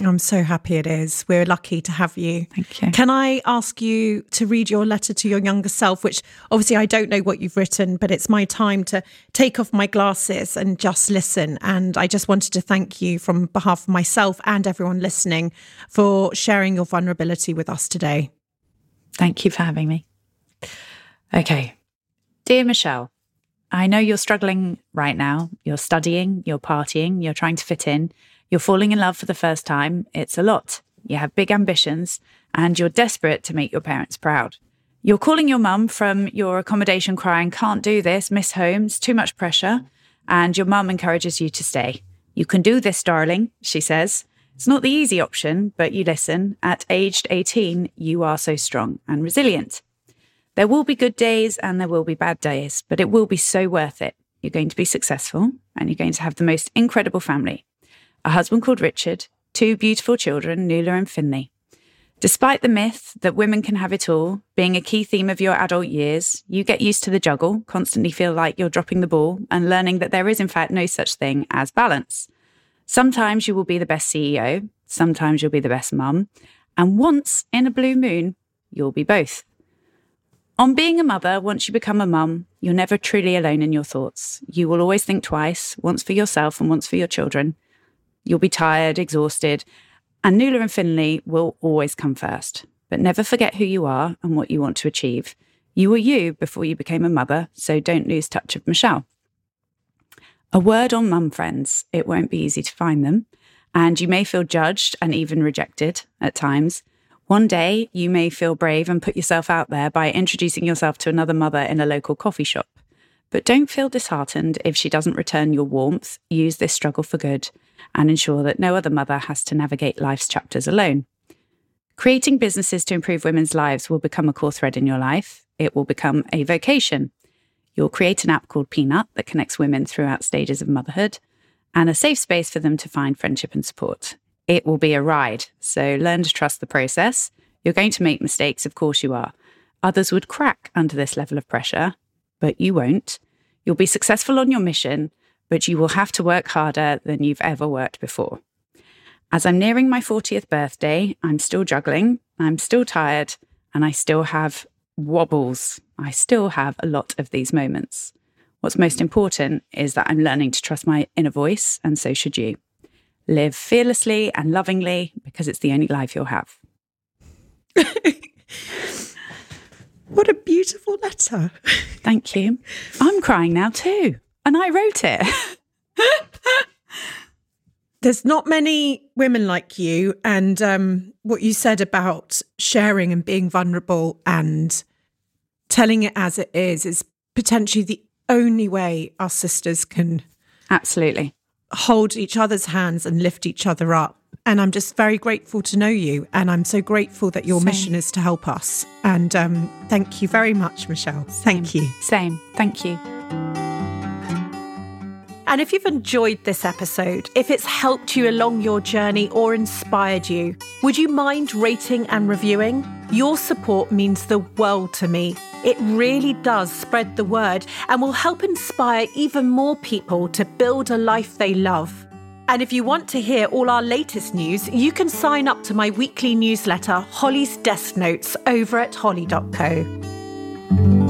[SPEAKER 1] I'm so happy it is. We're lucky to have you.
[SPEAKER 3] Thank you.
[SPEAKER 1] Can I ask you to read your letter to your younger self, which obviously I don't know what you've written, but it's my time to take off my glasses and just listen. And I just wanted to thank you from behalf of myself and everyone listening for sharing your vulnerability with us today.
[SPEAKER 3] Thank you for having me. Okay. Dear Michelle, I know you're struggling right now. You're studying, you're partying, you're trying to fit in, you're falling in love for the first time. It's a lot. You have big ambitions and you're desperate to make your parents proud. You're calling your mum from your accommodation crying, can't do this, miss homes, too much pressure. And your mum encourages you to stay. You can do this, darling, she says. It's not the easy option, but you listen. At aged 18, you are so strong and resilient. There will be good days and there will be bad days, but it will be so worth it. You're going to be successful and you're going to have the most incredible family. A husband called Richard, two beautiful children, Nuala and Finley. Despite the myth that women can have it all, being a key theme of your adult years, you get used to the juggle, constantly feel like you're dropping the ball, and learning that there is, in fact, no such thing as balance. Sometimes you will be the best CEO, sometimes you'll be the best mum, and once in a blue moon, you'll be both. On being a mother, once you become a mum, you're never truly alone in your thoughts. You will always think twice, once for yourself and once for your children. You'll be tired, exhausted, and Nuala and Finley will always come first. But never forget who you are and what you want to achieve. You were you before you became a mother, so don't lose touch of Michelle. A word on mum friends. It won't be easy to find them, and you may feel judged and even rejected at times. One day, you may feel brave and put yourself out there by introducing yourself to another mother in a local coffee shop. But don't feel disheartened if she doesn't return your warmth. Use this struggle for good and ensure that no other mother has to navigate life's chapters alone. Creating businesses to improve women's lives will become a core thread in your life. It will become a vocation. You'll create an app called Peanut that connects women throughout stages of motherhood and a safe space for them to find friendship and support. It will be a ride, so learn to trust the process. You're going to make mistakes, of course you are. Others would crack under this level of pressure, but you won't. You'll be successful on your mission, but you will have to work harder than you've ever worked before. As I'm nearing my 40th birthday, I'm still juggling, I'm still tired, and I still have wobbles. I still have a lot of these moments. What's most important is that I'm learning to trust my inner voice, and so should you. Live fearlessly and lovingly because it's the only life you'll have.
[SPEAKER 1] what a beautiful letter.
[SPEAKER 3] Thank you. I'm crying now too, and I wrote it.
[SPEAKER 1] There's not many women like you, and um, what you said about sharing and being vulnerable and telling it as it is is potentially the only way our sisters can
[SPEAKER 3] absolutely
[SPEAKER 1] hold each other's hands and lift each other up. And I'm just very grateful to know you. And I'm so grateful that your Same. mission is to help us. And um, thank you very much, Michelle.
[SPEAKER 3] Same.
[SPEAKER 1] Thank you.
[SPEAKER 3] Same. Thank you.
[SPEAKER 1] And if you've enjoyed this episode, if it's helped you along your journey or inspired you, would you mind rating and reviewing? Your support means the world to me. It really does spread the word and will help inspire even more people to build a life they love. And if you want to hear all our latest news, you can sign up to my weekly newsletter, Holly's Desk Notes, over at holly.co.